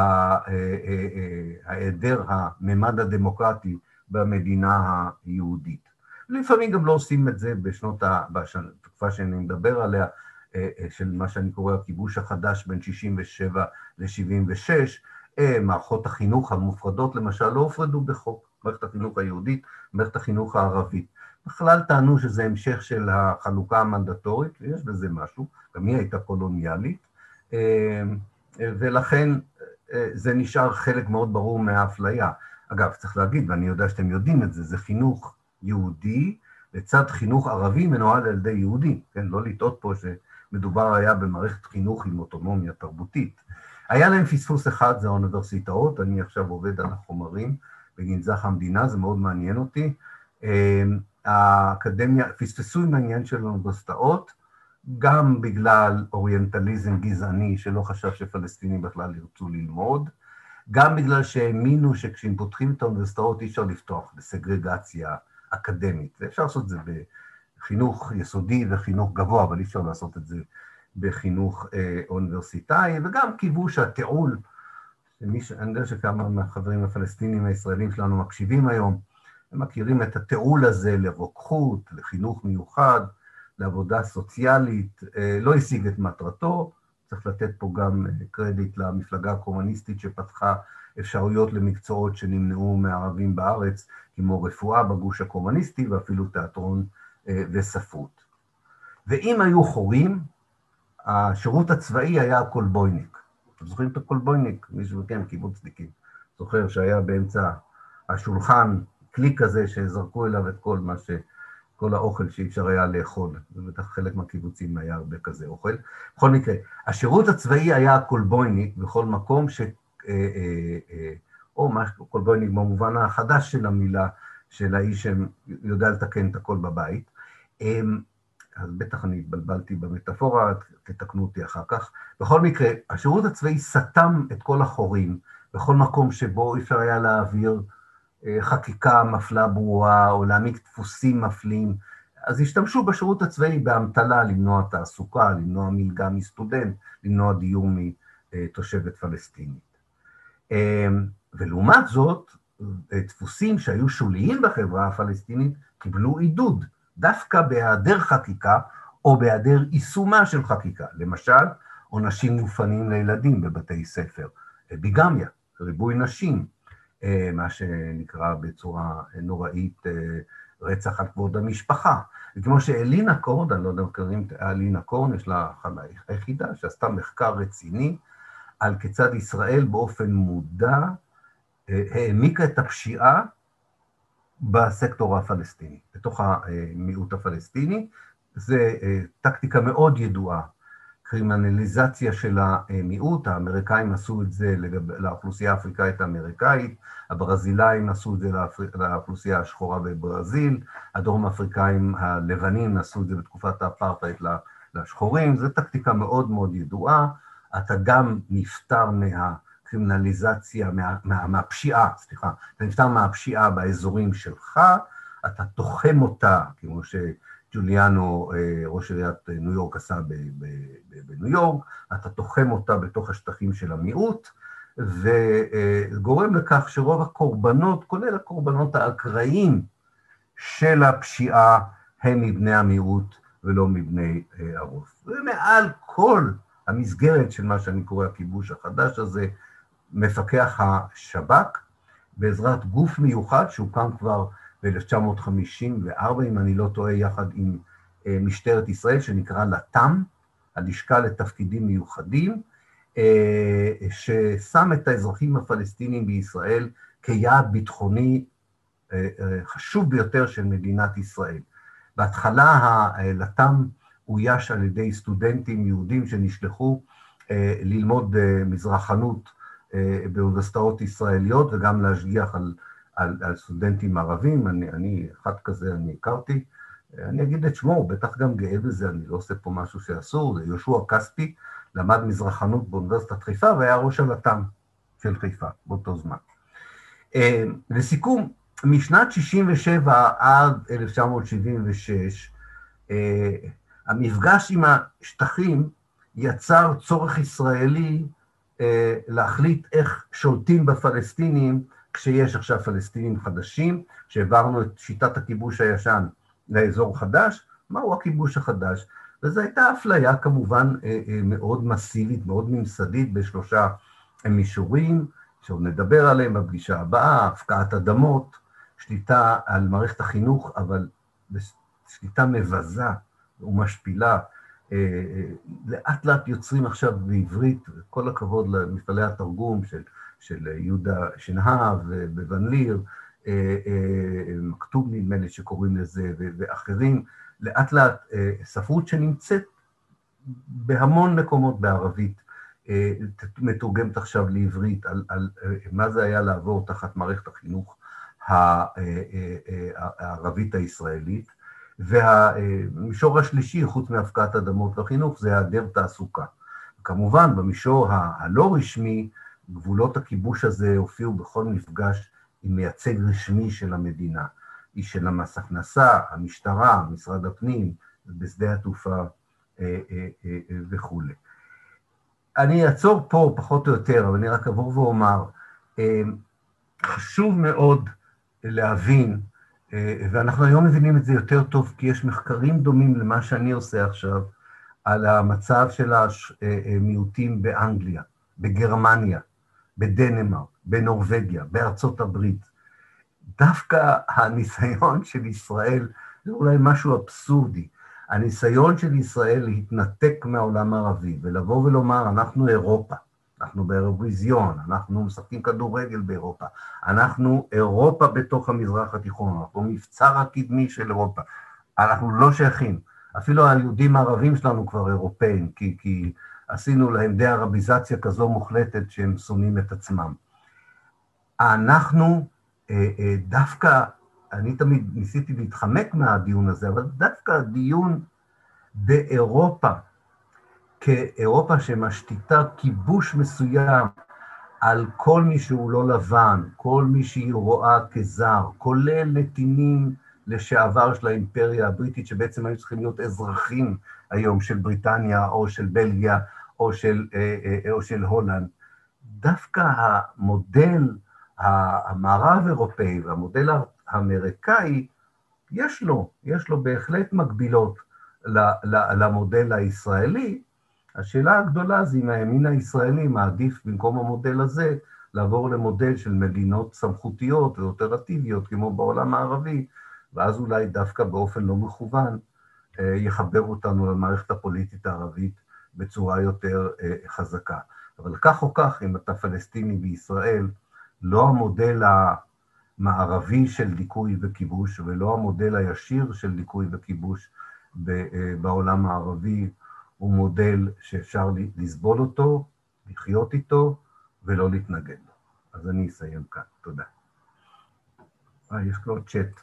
A: היעדר הממד הדמוקרטי במדינה היהודית. לפעמים גם לא עושים את זה בשנות ה... בתקופה שאני מדבר עליה, אה, אה, של מה שאני קורא הכיבוש החדש בין 67 ל-76, אה, מערכות החינוך המופרדות למשל לא הופרדו בחוק, מערכת החינוך היהודית, מערכת החינוך הערבית. בכלל טענו שזה המשך של החלוקה המנדטורית, ויש בזה משהו, גם היא הייתה קולוניאלית, ולכן זה נשאר חלק מאוד ברור מהאפליה. אגב, צריך להגיד, ואני יודע שאתם יודעים את זה, זה חינוך יהודי לצד חינוך ערבי מנוהל על ידי יהודים, כן? לא לטעות פה שמדובר היה במערכת חינוך עם אוטונומיה תרבותית. היה להם פספוס אחד, זה האוניברסיטאות, אני עכשיו עובד על החומרים בגנזך המדינה, זה מאוד מעניין אותי. האקדמיה, פספסו עם העניין של האוניברסיטאות, גם בגלל אוריינטליזם גזעני שלא חשב שפלסטינים בכלל ירצו ללמוד, גם בגלל שהאמינו שכשהם פותחים את האוניברסיטאות אי אפשר לפתוח בסגרגציה אקדמית. ואפשר לעשות את זה בחינוך יסודי וחינוך גבוה, אבל אי אפשר לעשות את זה בחינוך אה, אוניברסיטאי, וגם קיוו שהתיעול. אני יודע שכמה מהחברים הפלסטינים הישראלים שלנו מקשיבים היום, הם מכירים את התיעול הזה לרוקחות, לחינוך מיוחד, לעבודה סוציאלית, אה, לא השיג את מטרתו, צריך לתת פה גם אה, קרדיט למפלגה הקומוניסטית שפתחה אפשרויות למקצועות שנמנעו מערבים בארץ, כמו רפואה בגוש הקומוניסטי ואפילו תיאטרון אה, וספרות. ואם היו חורים, השירות הצבאי היה הקולבויניק. אתם זוכרים את הקולבויניק? מישהו מכם, קיבוצניקים. זוכר שהיה באמצע השולחן כלי כזה שזרקו אליו את כל מה ש... כל האוכל שאי אפשר היה לאכול, ובטח חלק מהקיבוצים היה הרבה כזה אוכל. בכל מקרה, השירות הצבאי היה הקולבויניק בכל מקום ש... אה, אה, אה, או מה, קולבויניק במובן החדש של המילה, של האיש שיודע לתקן את הכל בבית. אמ, אז בטח אני התבלבלתי במטאפורה, תתקנו אותי אחר כך. בכל מקרה, השירות הצבאי סתם את כל החורים בכל מקום שבו אי אפשר היה להעביר חקיקה מפלה ברורה, או להעמיק דפוסים מפלים. אז השתמשו בשירות הצבאי באמתלה למנוע תעסוקה, למנוע מלגה מסטודנט, למנוע דיור מתושבת פלסטינית. אמ, ולעומת זאת, דפוסים שהיו שוליים בחברה הפלסטינית קיבלו עידוד, דווקא בהיעדר חקיקה או בהיעדר יישומה של חקיקה. למשל, עונשים מופנים לילדים בבתי ספר, ביגמיה, ריבוי נשים, אה, מה שנקרא בצורה נוראית אה, רצח על כבוד המשפחה. וכמו שאלינה קורן, אני לא יודע אם מכירים את אלינה קורן, יש לה אחת היחידה שעשתה מחקר רציני על כיצד ישראל באופן מודע אה, העמיקה את הפשיעה בסקטור הפלסטיני, בתוך המיעוט הפלסטיני. זו טקטיקה מאוד ידועה קרימינליזציה של המיעוט, האמריקאים עשו את זה לאוכלוסייה האפריקאית האמריקאית, הברזילאים עשו את זה לאוכלוסייה השחורה בברזיל, הדרום אפריקאים הלבנים עשו את זה בתקופת האפרטהייד לשחורים, זו טקטיקה מאוד מאוד ידועה, אתה גם נפטר מהקרימינליזציה, מה, מה, מהפשיעה, סליחה, אתה נפטר מהפשיעה באזורים שלך, אתה תוחם אותה, כמו ש... ג'וליאנו, אה, ראש עיריית אה, ניו יורק, עשה בניו יורק, אתה תוחם אותה בתוך השטחים של המיעוט, וגורם לכך שרוב הקורבנות, כולל הקורבנות האקראיים של הפשיעה, הם מבני המיעוט ולא מבני אה, הרוב. ומעל כל המסגרת של מה שאני קורא הכיבוש החדש הזה, מפקח השב"כ, בעזרת גוף מיוחד שהוקם כבר ב-1954, אם אני לא טועה, יחד עם אה, משטרת ישראל, שנקרא לט"ם, הלשכה לתפקידים מיוחדים, אה, ששם את האזרחים הפלסטינים בישראל כיעד ביטחוני אה, חשוב ביותר של מדינת ישראל. בהתחלה הלט"ם אויש על ידי סטודנטים יהודים שנשלחו ללמוד מזרחנות באוניברסיטאות ישראליות וגם להשגיח על על, על סטודנטים ערבים, אני, אני, אחד כזה אני הכרתי, אני אגיד את שמו, הוא בטח גם גאה בזה, אני לא עושה פה משהו שאסור, זה יהושע כספי, למד מזרחנות באוניברסיטת חיפה והיה ראש הלט"ם של חיפה באותו זמן. אה, לסיכום, משנת 67' עד 1976, אה, המפגש עם השטחים יצר צורך ישראלי אה, להחליט איך שולטים בפלסטינים כשיש עכשיו פלסטינים חדשים, שהעברנו את שיטת הכיבוש הישן לאזור חדש, מהו הכיבוש החדש? וזו הייתה אפליה כמובן אה, אה, מאוד מסיבית, מאוד ממסדית בשלושה מישורים, שעוד נדבר עליהם בפגישה הבאה, הפקעת אדמות, שליטה על מערכת החינוך, אבל בשליטה מבזה ומשפילה, לאט לאט יוצרים עכשיו בעברית, כל הכבוד למפעלי התרגום של, של יהודה שנהב ובן ליר, מכתוב נדמה לי שקוראים לזה, ואחרים, לאט לאט ספרות שנמצאת בהמון מקומות בערבית, מתורגמת עכשיו לעברית, על, על מה זה היה לעבור תחת מערכת החינוך הערבית הישראלית. והמישור השלישי, חוץ מהפקעת אדמות וחינוך, זה היעדר תעסוקה. כמובן, במישור הלא רשמי, גבולות הכיבוש הזה הופיעו בכל מפגש עם מייצג רשמי של המדינה, איש של המס הכנסה, המשטרה, משרד הפנים, בשדה התעופה וכולי. אני אעצור פה פחות או יותר, אבל אני רק אבוא ואומר, חשוב מאוד להבין, ואנחנו היום מבינים את זה יותר טוב, כי יש מחקרים דומים למה שאני עושה עכשיו, על המצב של המיעוטים באנגליה, בגרמניה, בדנמרק, בנורבגיה, בארצות הברית. דווקא הניסיון של ישראל, זה אולי משהו אבסורדי, הניסיון של ישראל להתנתק מהעולם הערבי ולבוא ולומר, אנחנו אירופה, אנחנו באירוויזיון, אנחנו משחקים כדורגל באירופה, אנחנו אירופה בתוך המזרח התיכון, אנחנו מבצר הקדמי של אירופה, אנחנו לא שייכים. אפילו היהודים הערבים שלנו כבר אירופאים, כי, כי עשינו להם דה-ערביזציה כזו מוחלטת שהם שונאים את עצמם. אנחנו אה, אה, דווקא אני תמיד ניסיתי להתחמק מהדיון הזה, אבל דווקא הדיון באירופה, כאירופה שמשתיתה כיבוש מסוים על כל מי שהוא לא לבן, כל מי שהיא רואה כזר, כולל נתינים לשעבר של האימפריה הבריטית, שבעצם היו צריכים להיות אזרחים היום של בריטניה או של בלגיה או של, אה, אה, או של הולנד. דווקא המודל המערב-אירופאי והמודל האמריקאי, יש לו, יש לו בהחלט מקבילות למודל הישראלי. השאלה הגדולה זה אם הימין הישראלי מעדיף במקום המודל הזה לעבור למודל של מדינות סמכותיות ואופרטיביות כמו בעולם הערבי, ואז אולי דווקא באופן לא מכוון אה, יחבר אותנו למערכת הפוליטית הערבית בצורה יותר אה, חזקה. אבל כך או כך, אם אתה פלסטיני בישראל, לא המודל המערבי של דיכוי וכיבוש, ולא המודל הישיר של דיכוי וכיבוש אה, בעולם הערבי, הוא מודל שאפשר לסבול אותו, לחיות איתו, ולא להתנגד לו. אז אני אסיים כאן. תודה. אה, יש כבר צ'אט.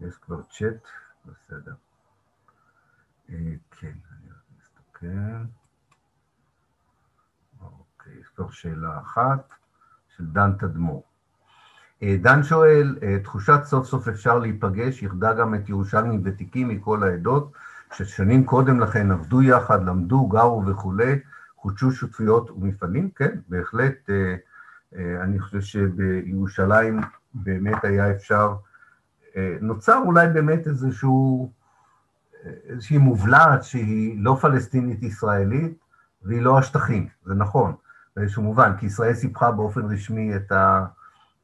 A: יש כבר צ'אט, בסדר. אה, כן, אני מסתכל. אוקיי, יש כבר שאלה אחת של דן תדמור. אה, דן שואל, אה, תחושת סוף סוף אפשר להיפגש, יחדה גם את ירושלמים ותיקים מכל העדות, ששנים קודם לכן עבדו יחד, למדו, גרו וכולי, חודשו שותפויות ומפעלים, כן, בהחלט, אה, אני חושב שבירושלים באמת היה אפשר, נוצר אולי באמת איזשהו, איזושהי מובלעת שהיא לא פלסטינית ישראלית והיא לא השטחים, זה נכון, באיזשהו מובן, כי ישראל סיפחה באופן רשמי את ה...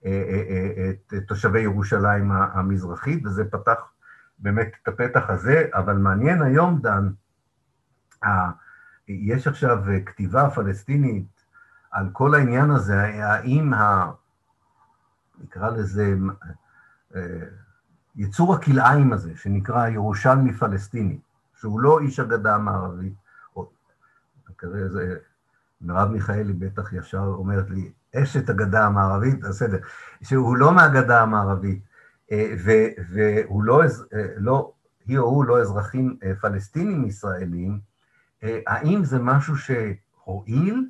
A: אה, אה, אה, את תושבי ירושלים המזרחית, וזה פתח באמת את הפתח הזה, אבל מעניין היום, דן, יש עכשיו כתיבה פלסטינית על כל העניין הזה, האם ה... נקרא לזה יצור הכלאיים הזה, שנקרא ירושלמי פלסטיני, שהוא לא איש הגדה המערבית, או כזה, זה, מרב מיכאלי בטח ישר אומרת לי, אשת הגדה המערבית, בסדר, שהוא לא מהגדה המערבית, אה, והוא לא, אה, לא, היא או הוא לא אזרחים אה, פלסטינים ישראלים, האם זה משהו שהועיל,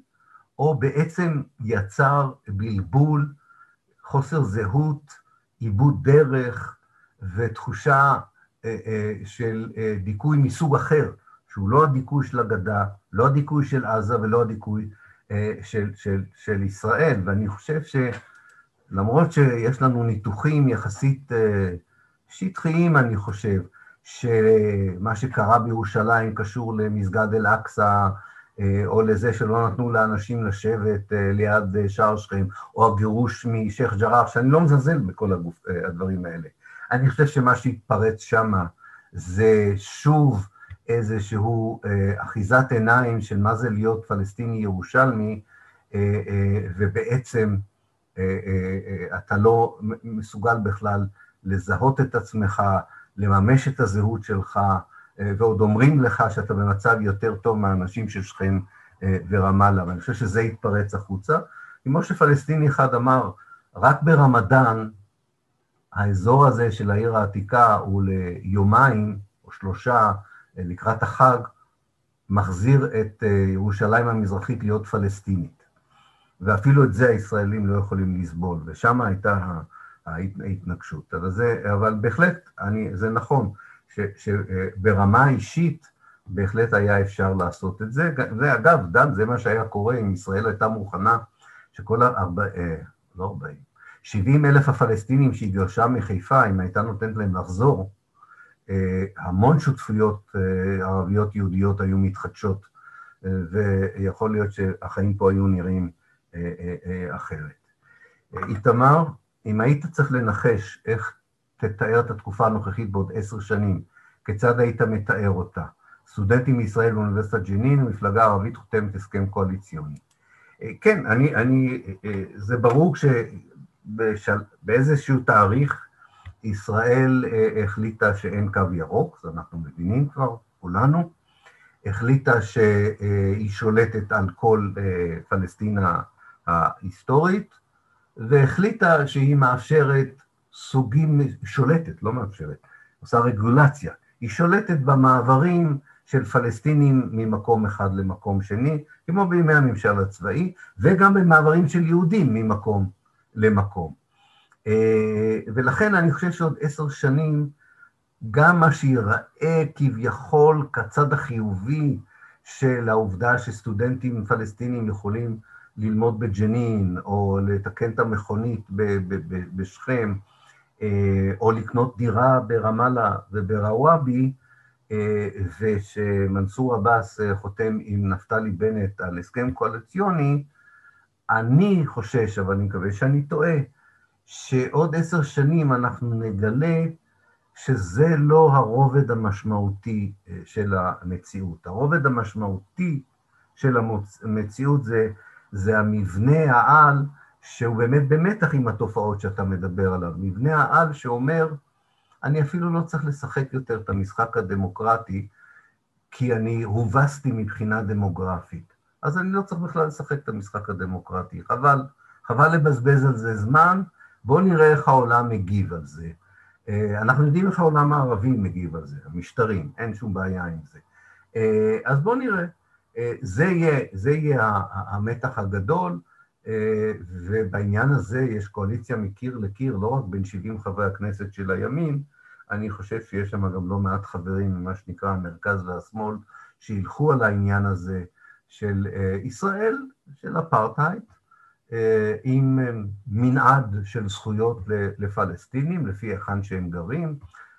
A: או בעצם יצר בלבול, חוסר זהות, עיבוד דרך ותחושה של דיכוי מסוג אחר, שהוא לא הדיכוי של הגדה, לא הדיכוי של עזה ולא הדיכוי אה, של, של, של ישראל, ואני חושב שלמרות שיש לנו ניתוחים יחסית אה, שטחיים, אני חושב, שמה שקרה בירושלים קשור למסגד אל-אקצא, אה, או לזה שלא נתנו לאנשים לשבת ליד שער שכם, או הגירוש משייח' ג'ראח, שאני לא מזלזל בכל הדברים האלה. אני חושב שמה שהתפרץ שם זה שוב איזשהו אה, אחיזת עיניים של מה זה להיות פלסטיני ירושלמי, אה, אה, ובעצם אתה לא מסוגל בכלל לזהות את עצמך, לממש את הזהות שלך, ועוד אומרים לך שאתה במצב יותר טוב מהאנשים של שכם ורמאללה, ואני חושב שזה התפרץ החוצה. כמו שפלסטיני אחד אמר, רק ברמדאן, האזור הזה של העיר העתיקה הוא ליומיים או שלושה אה, לקראת החג, מחזיר את ירושלים המזרחית להיות פלסטינית. ואפילו את זה הישראלים לא יכולים לסבול, ושם הייתה ההתנגשות. אבל, זה, אבל בהחלט, אני, זה נכון, שברמה האישית בהחלט היה אפשר לעשות את זה. ואגב, דן, זה מה שהיה קורה אם ישראל הייתה מוכנה שכל. אה, לא ארבעים, שבעים אלף הפלסטינים שהתגרשה מחיפה, אם הייתה נותנת להם לחזור, אה, המון שותפויות אה, ערביות יהודיות היו מתחדשות, ויכול להיות שהחיים פה היו נראים אחרת. איתמר, אם היית צריך לנחש איך תתאר את התקופה הנוכחית בעוד עשר שנים, כיצד היית מתאר אותה? סטודנטים מישראל באוניברסיטת ג'נין, מפלגה ערבית חותמת הסכם קואליציוני. אה, כן, אני, אני, אה, זה ברור שבאיזשהו תאריך ישראל אה, החליטה שאין קו ירוק, זה אנחנו מבינים כבר, כולנו, החליטה שהיא שולטת על כל פלסטינה ההיסטורית, והחליטה שהיא מאפשרת סוגים, שולטת, לא מאפשרת, עושה רגולציה, היא שולטת במעברים של פלסטינים ממקום אחד למקום שני, כמו בימי הממשל הצבאי, וגם במעברים של יהודים ממקום למקום. אה, ולכן אני חושב שעוד עשר שנים, גם מה שיראה כביכול כצד החיובי של העובדה שסטודנטים פלסטינים יכולים ללמוד בג'נין, או לתקן את המכונית בשכם, אה, או לקנות דירה ברמאללה וברוואבי, אה, ושמנסור עבאס חותם עם נפתלי בנט על הסכם קואליציוני, אני חושש, אבל אני מקווה שאני טועה, שעוד עשר שנים אנחנו נגלה שזה לא הרובד המשמעותי של המציאות. הרובד המשמעותי של המציאות זה זה המבנה העל שהוא באמת במתח עם התופעות שאתה מדבר עליו. מבנה העל שאומר, אני אפילו לא צריך לשחק יותר את המשחק הדמוקרטי, כי אני הובסתי מבחינה דמוגרפית. אז אני לא צריך בכלל לשחק את המשחק הדמוקרטי. חבל, חבל לבזבז על זה זמן, בואו נראה איך העולם מגיב על זה. אה, אנחנו יודעים איך העולם הערבי מגיב על זה, המשטרים, אין שום בעיה עם זה. אה, אז בואו נראה. זה יהיה, זה יהיה המתח הגדול, אה, ובעניין הזה יש קואליציה מקיר לקיר, לא רק בין 70 חברי הכנסת של הימין, אני חושב שיש שם גם לא מעט חברים ממה שנקרא המרכז והשמאל, שילכו על העניין הזה של אה, ישראל, של אפרטהייד, אה, עם מנעד של זכויות לפלסטינים, לפי היכן שהם גרים,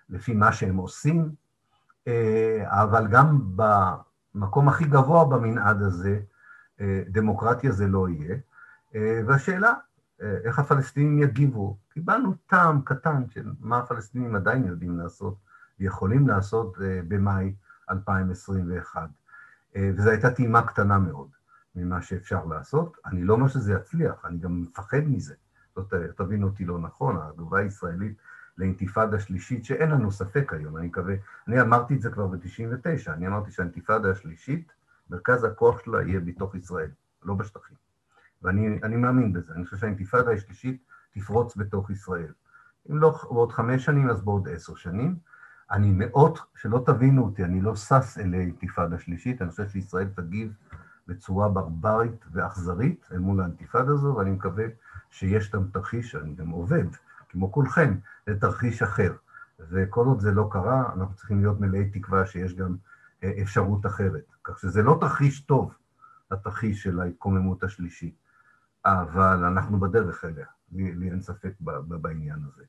A: לפי מה שהם עושים, אבל גם המקום הכי גבוה במנעד הזה, אה, דמוקרטיה זה לא יהיה. אה, והשאלה, אה, איך הפלסטינים יגיבו? קיבלנו טעם קטן של מה הפלסטינים עדיין יודעים לעשות ויכולים לעשות במאי 2021. וזו הייתה טעימה קטנה מאוד ממה שאפשר לעשות. אני לא אומר שזה יצליח, אני גם מפחד מזה. זאת, תבין אותי לא נכון, התגובה הישראלית לאינתיפאדה שלישית, שאין לנו ספק היום, אני מקווה, אני אמרתי את זה כבר ב-99, אני אמרתי שהאינתיפאדה השלישית, מרכז הכוח שלה יהיה בתוך ישראל, לא בשטחים. ואני מאמין בזה, אני חושב שהאינתיפאדה השלישית תפרוץ בתוך ישראל. אם לא בעוד חמש שנים, אז בעוד עשר שנים. אני מאוד, שלא תבינו אותי, אני לא שש אלי אינתיפאדה שלישית, אני חושב שישראל תגיב בצורה ברברית ואכזרית אל מול האינתיפאדה הזו, ואני מקווה שיש גם תרחיש, אני גם עובד, כמו כולכם, לתרחיש אחר. וכל עוד זה לא קרה, אנחנו צריכים להיות מלאי תקווה שיש גם אה, אפשרות אחרת. כך שזה לא תרחיש טוב, התרחיש של ההתקוממות השלישית, אבל אנחנו בדרך אליה, לי, לי אין ספק בעניין הזה.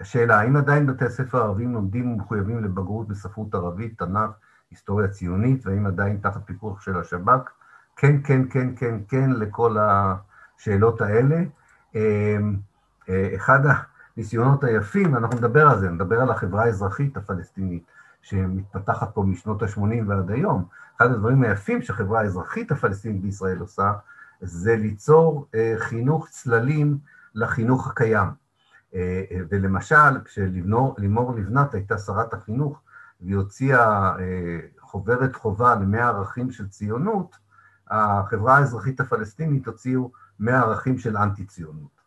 A: השאלה, האם עדיין בתי הספר הערבים לומדים ומחויבים לבגרות בספרות ערבית, תנ"ך, היסטוריה ציונית, והאם עדיין תחת פיקוח של השב"כ? כן, כן, כן, כן, כן, לכל השאלות האלה. אמ, אחד, הניסיונות היפים, אנחנו נדבר על זה, נדבר על החברה האזרחית הפלסטינית, שמתפתחת פה משנות ה-80 ועד היום. אחד הדברים היפים שהחברה האזרחית הפלסטינית בישראל עושה, זה ליצור אה, חינוך צללים לחינוך הקיים. אה, אה, ולמשל, כשלימור לבנת הייתה שרת החינוך, והיא הוציאה חוברת חובה למאה ערכים של ציונות, החברה האזרחית הפלסטינית הוציאו מאה ערכים של אנטי-ציונות.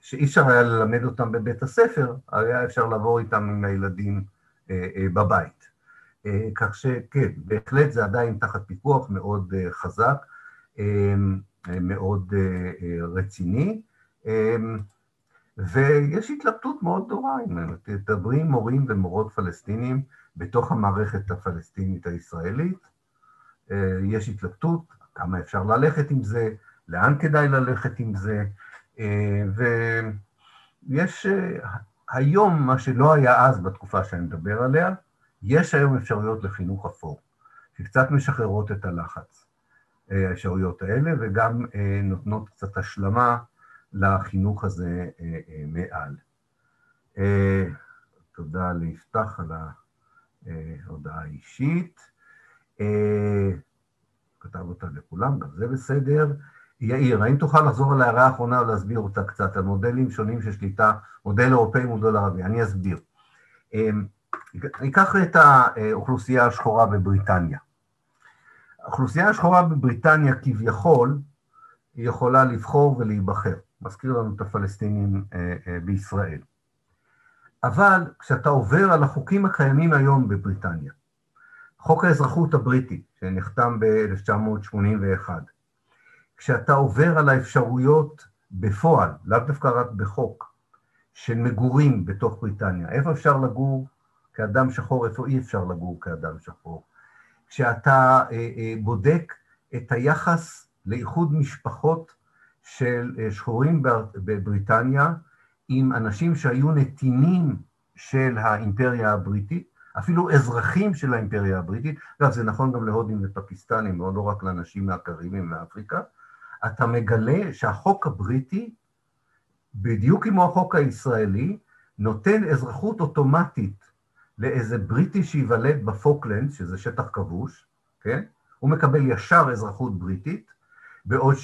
A: שאי אפשר היה ללמד אותם בבית הספר, היה אפשר לעבור איתם עם הילדים בבית. כך שכן, בהחלט זה עדיין תחת פיקוח מאוד חזק. מאוד אה, אה, רציני, ויש התלבטות מאוד גדולה, אם תדברי עם מורים ומורות פלסטינים בתוך המערכת הפלסטינית הישראלית, אה, יש התלבטות, כמה אפשר ללכת עם זה, לאן כדאי ללכת עם זה, ויש היום, מה שלא היה אז בתקופה שאני מדבר עליה, יש היום אפשרויות לחינוך אפור, שקצת משחררות את הלחץ. האפשרויות האלה, וגם אה, נותנות קצת השלמה לחינוך הזה אה, אה, מעל. תודה ליפתח על ההודעה האישית. כתב אותה לכולם, גם זה בסדר. יאיר, האם תוכל לחזור על ההערה האחרונה ולהסביר אותה קצת, על מודלים שונים של שליטה, מודל אירופאי ומודל ערבי? אני אסביר. ניקח את האוכלוסייה השחורה בבריטניה. האוכלוסייה השחורה בבריטניה כביכול יכולה לבחור ולהיבחר. מזכיר לנו את הפלסטינים אה, אה, בישראל. אבל כשאתה עובר על החוקים הקיימים היום בבריטניה, חוק האזרחות הבריטי, שנחתם ב-1981, כשאתה עובר על האפשרויות בפועל, לאו דווקא רק בחוק, של מגורים בתוך בריטניה, איפה אפשר לגור כאדם שחור, איפה אי אפשר לגור כאדם שחור, כשאתה אה, אה, בודק את היחס לאיחוד משפחות של אה, שחורים בבריטניה עם אנשים שהיו נתינים של האימפריה הבריטית, אפילו אזרחים של האימפריה הבריטית, אגב זה נכון גם להודים ופקיסטנים, לא רק לאנשים מהקריבים מאפריקה, אתה מגלה שהחוק הבריטי, בדיוק כמו החוק הישראלי, נותן אזרחות אוטומטית לאיזה בריטי שייוולד בפוקלנד, שזה שטח כבוש, כן? הוא מקבל ישר אזרחות בריטית, בעוד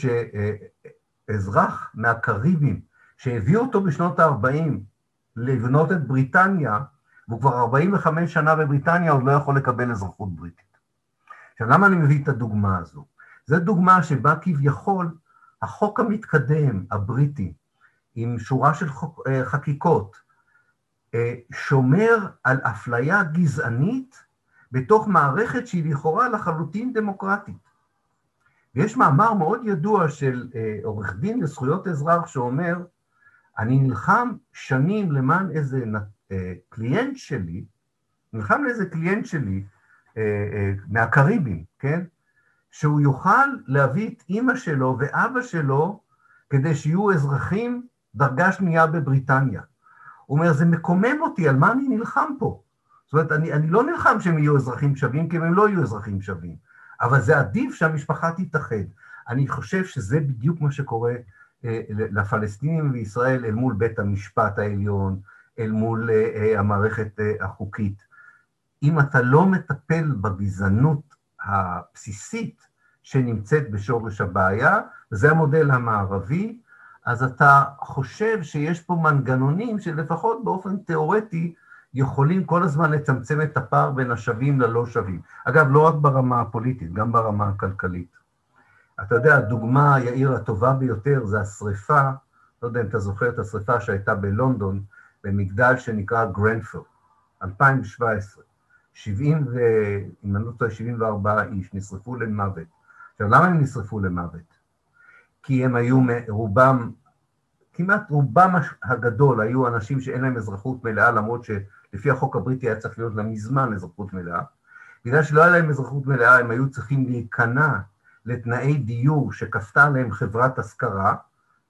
A: שאזרח מהקריבים שהביא אותו בשנות ה-40 לבנות את בריטניה, והוא כבר 45 שנה בבריטניה, עוד לא יכול לקבל אזרחות בריטית. עכשיו, למה אני מביא את הדוגמה הזו? זו דוגמה שבה כביכול החוק המתקדם, הבריטי, עם שורה של חוק, אה, חקיקות, אה, שומר על אפליה גזענית בתוך מערכת שהיא לכאורה לחלוטין דמוקרטית. ויש מאמר מאוד ידוע של אה, עורך דין לזכויות אזרח שאומר, אני נלחם שנים למען איזה אה, קליינט שלי, נלחם לאיזה קליינט שלי מהקריבים, כן? שהוא יוכל להביא את אימא שלו ואבא שלו כדי שיהיו אזרחים דרגה שנייה בבריטניה. הוא אומר, זה מקומם אותי, על מה אני נלחם פה? זאת אומרת, אני, אני לא נלחם שהם יהיו אזרחים שווים, כי הם לא יהיו אזרחים שווים, אבל זה עדיף שהמשפחה תתאחד. אני חושב שזה בדיוק מה שקורה אה, לפלסטינים בישראל אל מול בית המשפט העליון, אל מול אה, אה, המערכת החוקית. אם אתה לא מטפל בגזענות הבסיסית שנמצאת בשורש הבעיה, זה המודל המערבי, אז אתה חושב שיש פה מנגנונים שלפחות באופן תיאורטי יכולים כל הזמן לצמצם את הפער בין השווים ללא שווים. אגב, לא רק ברמה הפוליטית, גם ברמה הכלכלית. אתה יודע, הדוגמה, יאיר, הטובה ביותר זה השריפה, לא יודע אם אתה זוכר את השריפה שהייתה בלונדון, במגדל שנקרא גרנפורד, 2017. 70 ו... אם אני לא טועה, 74 איש נשרפו למוות. עכשיו, למה הם נשרפו למוות? כי הם היו רובם, כמעט רובם הגדול היו אנשים שאין להם אזרחות מלאה, למרות שלפי החוק הבריטי היה צריך להיות להם מזמן אזרחות מלאה. בגלל שלא היה להם אזרחות מלאה, הם היו צריכים להיכנע לתנאי דיור שכפתה עליהם חברת השכרה,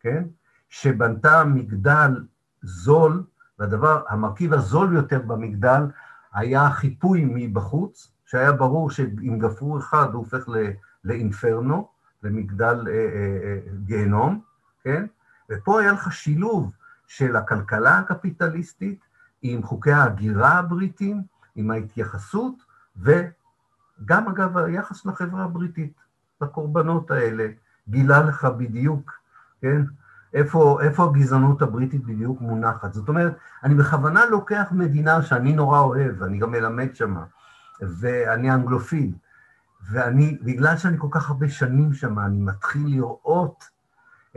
A: כן? שבנתה מגדל זול, והדבר, המרכיב הזול ביותר במגדל היה חיפוי מבחוץ, שהיה ברור שאם גפרו אחד הוא הופך לאינפרנו, למגדל אה, אה, אה, גיהנום, כן? ופה היה לך שילוב של הכלכלה הקפיטליסטית, עם חוקי ההגירה הבריטיים, עם ההתייחסות, וגם אגב היחס לחברה הבריטית, לקורבנות האלה, גילה לך בדיוק, כן? איפה, איפה הגזענות הבריטית בדיוק מונחת. זאת אומרת, אני בכוונה לוקח מדינה שאני נורא אוהב, אני גם מלמד שמה, ואני אנגלופיל, ואני, בגלל שאני כל כך הרבה שנים שם, אני מתחיל לראות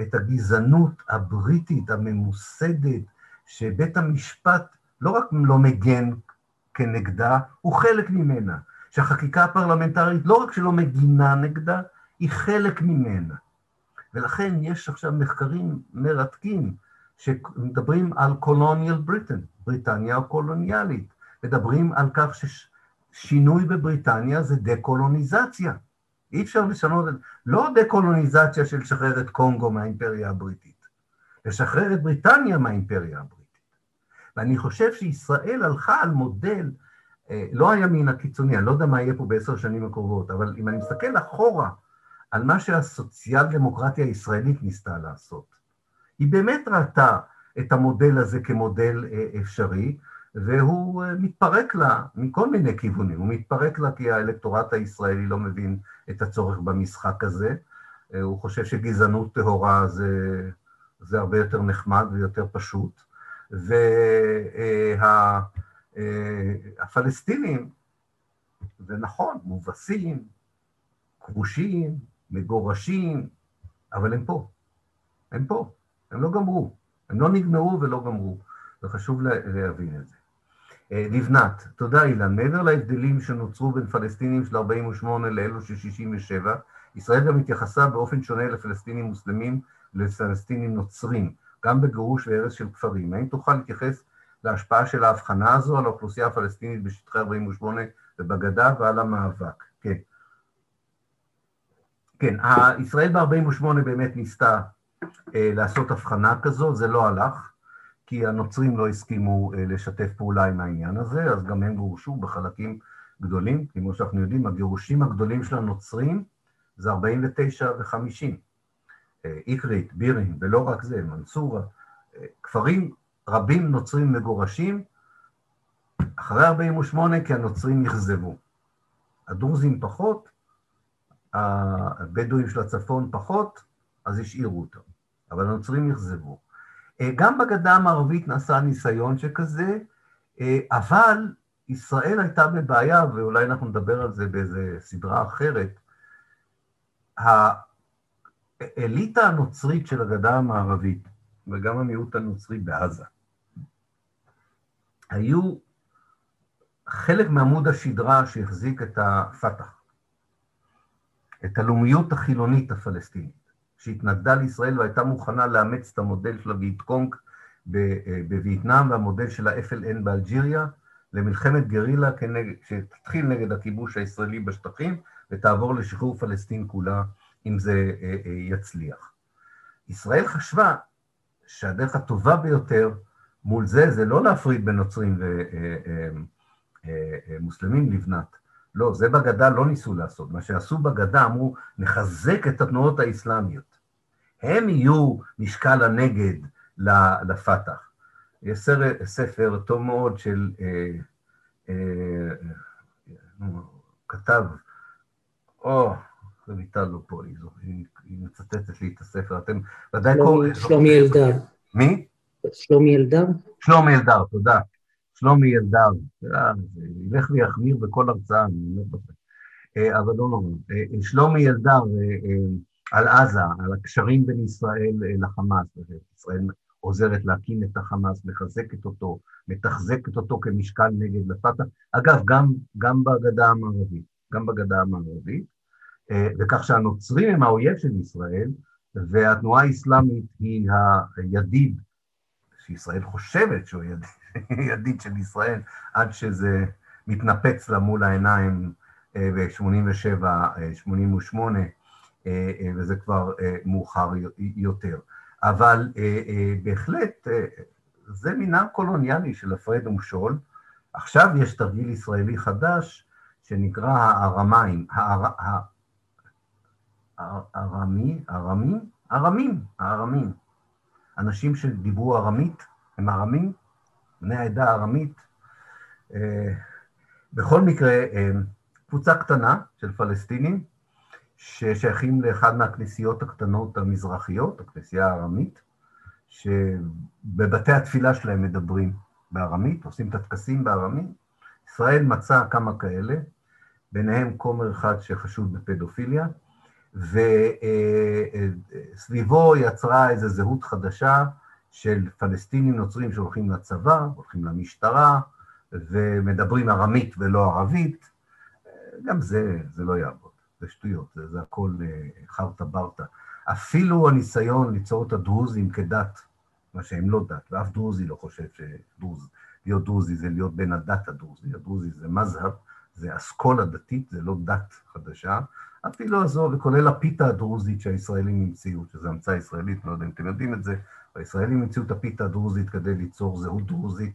A: את הגזענות הבריטית הממוסדת, שבית המשפט לא רק לא מגן כנגדה, הוא חלק ממנה. שהחקיקה הפרלמנטרית לא רק שלא מגינה נגדה, היא חלק ממנה. ולכן יש עכשיו מחקרים מרתקים שמדברים על colonial Britain, בריטניה הקולוניאלית, מדברים על כך ששינוי בבריטניה זה דה-קולוניזציה. אי אפשר לשנות, לא דה-קולוניזציה של לשחרר את קונגו מהאימפריה הבריטית, לשחרר את בריטניה מהאימפריה הבריטית. ואני חושב שישראל הלכה על מודל, אה, לא הימין הקיצוני, אני לא יודע מה יהיה פה בעשר שנים הקרובות, אבל אם אני מסתכל אחורה על מה שהסוציאל דמוקרטיה הישראלית ניסתה לעשות, היא באמת ראתה את המודל הזה כמודל אה, אפשרי, והוא אה, מתפרק לה מכל מיני כיוונים. הוא מתפרק לה כי האלקטורט הישראלי לא מבין את הצורך במשחק הזה. הוא חושב שגזענות טהורה זה, זה הרבה יותר נחמד ויותר פשוט. והפלסטינים, אה, זה נכון, מובסים, כבושים, מגורשים, אבל הם פה. הם פה. הם לא גמרו. הם לא נגמרו ולא גמרו. וחשוב להבין את זה. אה, לבנת, תודה אילן. מעבר להבדלים שנוצרו בין פלסטינים של 48' לאלו של 67', ישראל גם התייחסה באופן שונה לפלסטינים מוסלמים ולפלסטינים נוצרים, גם בגירוש והרס של כפרים. האם תוכל להתייחס להשפעה של ההבחנה הזו על האוכלוסייה הפלסטינית בשטחי 48' ובגדה ועל המאבק? כן. כן, ישראל ב-48' באמת ניסתה אה, לעשות הבחנה כזו, זה לא הלך. כי הנוצרים לא הסכימו אה, לשתף פעולה עם העניין הזה, אז גם הם גורשו בחלקים גדולים. כמו שאנחנו יודעים, הגירושים הגדולים של הנוצרים זה 49 ו-50. איקרית, בירין, ולא רק זה, מנסורה, אה, כפרים רבים נוצרים מגורשים אחרי 48' כי הנוצרים נכזבו. הדרוזים פחות, הבדואים של הצפון פחות, אז השאירו אותם, אבל הנוצרים נכזבו. אה, גם בגדה המערבית נעשה ניסיון שכזה, אה, אבל ישראל הייתה בבעיה, ואולי אנחנו נדבר על זה באיזה סדרה אחרת. האליטה הנוצרית של הגדה המערבית, וגם המיעוט הנוצרי בעזה, היו חלק מעמוד השדרה שהחזיק את הפת"ח, את הלאומיות החילונית הפלסטינית. שהתנגדה לישראל והייתה מוכנה לאמץ את המודל של הווייטקונג בווייטנאם והמודל של ה-FLN באלג'יריה למלחמת גרילה שתתחיל נגד הכיבוש הישראלי בשטחים ותעבור לשחרור פלסטין כולה אם זה אה, אה, יצליח. ישראל חשבה שהדרך הטובה ביותר מול זה זה לא להפריד בין נוצרים ומוסלמים אה, לבנת, לא, זה בגדה לא ניסו לעשות. מה שעשו בגדה, אמרו, נחזק את התנועות האסלאמיות. הם יהיו משקל הנגד לפת"ח. יש ספר טוב מאוד של, אה, אה, כתב, או, רויטל לא פה, היא, היא מצטטת לי את הספר, אתם ודאי קוראים...
B: שלומי אלדר.
A: מי?
B: שלומי אלדר.
A: שלומי אלדר, תודה. שלומי אלדר, ילך ויחמיר בכל הרצאה, אני אומר לכם. אבל לא נורא. שלומי אלדר, על עזה, על הקשרים בין ישראל אה, לחמאס, ישראל עוזרת להקים את החמאס, מחזקת אותו, מתחזקת אותו כמשקל נגד לפתח, אגב, גם, גם בגדה המערבית, גם בגדה המערבית, אה, וכך שהנוצרים הם האויב של ישראל, והתנועה האסלאמית היא הידיד, שישראל חושבת שהוא ידיד, *laughs* ידיד של ישראל, עד שזה מתנפץ לה מול העיניים אה, ב-87, 88, אה, אה, וזה כבר אה, מאוחר יותר. אבל בהחלט זה מנהג קולוניאלי של הפרד ומשול. עכשיו יש תרגיל ישראלי חדש שנקרא הארמיים, הארמי, הארמים, הארמים, הארמים. אנשים שדיברו ארמית, הם ארמים, בני העדה הארמית. בכל מקרה, קבוצה קטנה של פלסטינים, ששייכים לאחד מהכנסיות הקטנות המזרחיות, הכנסייה הארמית, שבבתי התפילה שלהם מדברים בארמית, עושים את הטקסים בארמית. ישראל מצאה כמה כאלה, ביניהם כומר אחד שחשוד בפדופיליה, וסביבו יצרה איזו זהות חדשה של פלסטינים נוצרים שהולכים לצבא, הולכים למשטרה, ומדברים ארמית ולא ערבית. גם זה, זה לא יעבוד, זה שטויות, זה, זה הכל אה, חרטה ברטה. אפילו הניסיון ליצור את הדרוזים כדת, מה שהם לא דת, ואף דרוזי לא חושב שדרוז, להיות דרוזי זה להיות בן הדת הדרוזי, הדרוזי זה מזהב, זה אסכולה דתית, זה לא דת חדשה, אפילו עזוב, וכולל הפיתה הדרוזית שהישראלים המציאו, שזו המצאה ישראלית, לא יודע אם אתם יודעים את זה, הישראלים המציאו את הפיתה הדרוזית כדי ליצור זהות דרוזית,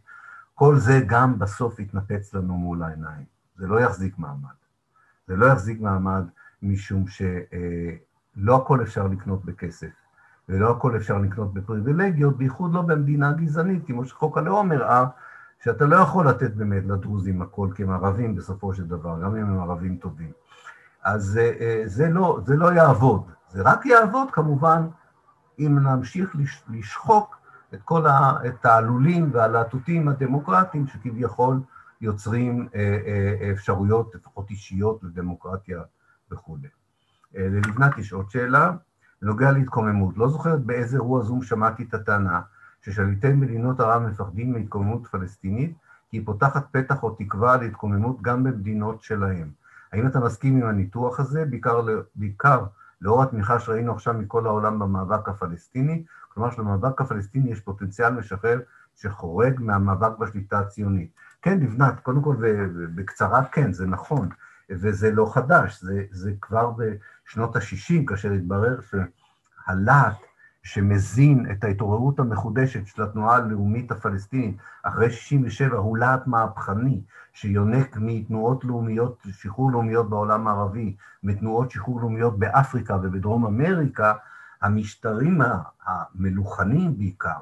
A: כל זה גם בסוף יתנפץ לנו מול העיניים, זה לא יחזיק מעמד. זה לא יחזיק מעמד משום שלא הכל אפשר לקנות בכסף, ולא הכל אפשר לקנות בפריבילגיות, בייחוד לא במדינה גזענית, כמו שחוק הלאום הראה, שאתה לא יכול לתת באמת לדרוזים הכל, כי הם ערבים בסופו של דבר, גם אם הם ערבים טובים. אז זה לא, זה לא יעבוד. זה רק יעבוד כמובן אם נמשיך לשחוק את כל התעלולים והלהטוטים הדמוקרטיים שכביכול יוצרים אה, אה, אפשרויות, לפחות אישיות, לדמוקרטיה וכולי. אה, ללבנת יש עוד שאלה, בנוגע להתקוממות. לא זוכרת באיזה אירוע זום שמעתי את הטענה ששליטי מדינות ערב מפחדים מהתקוממות פלסטינית, כי היא פותחת פתח או תקווה להתקוממות גם במדינות שלהם. האם אתה מסכים עם הניתוח הזה, בעיקר, בעיקר לאור התמיכה שראינו עכשיו מכל העולם במאבק הפלסטיני? כלומר שלמאבק הפלסטיני יש פוטנציאל משחרר שחורג מהמאבק בשליטה הציונית. כן, לבנת, קודם כל, בקצרה, כן, זה נכון, וזה לא חדש, זה, זה כבר בשנות ה-60, כאשר התברר שהלהט שמזין את ההתעוררות המחודשת של התנועה הלאומית הפלסטינית אחרי 67' הוא להט מהפכני, שיונק מתנועות לאומיות, שחרור לאומיות בעולם הערבי, מתנועות שחרור לאומיות באפריקה ובדרום אמריקה, המשטרים המלוכנים בעיקר,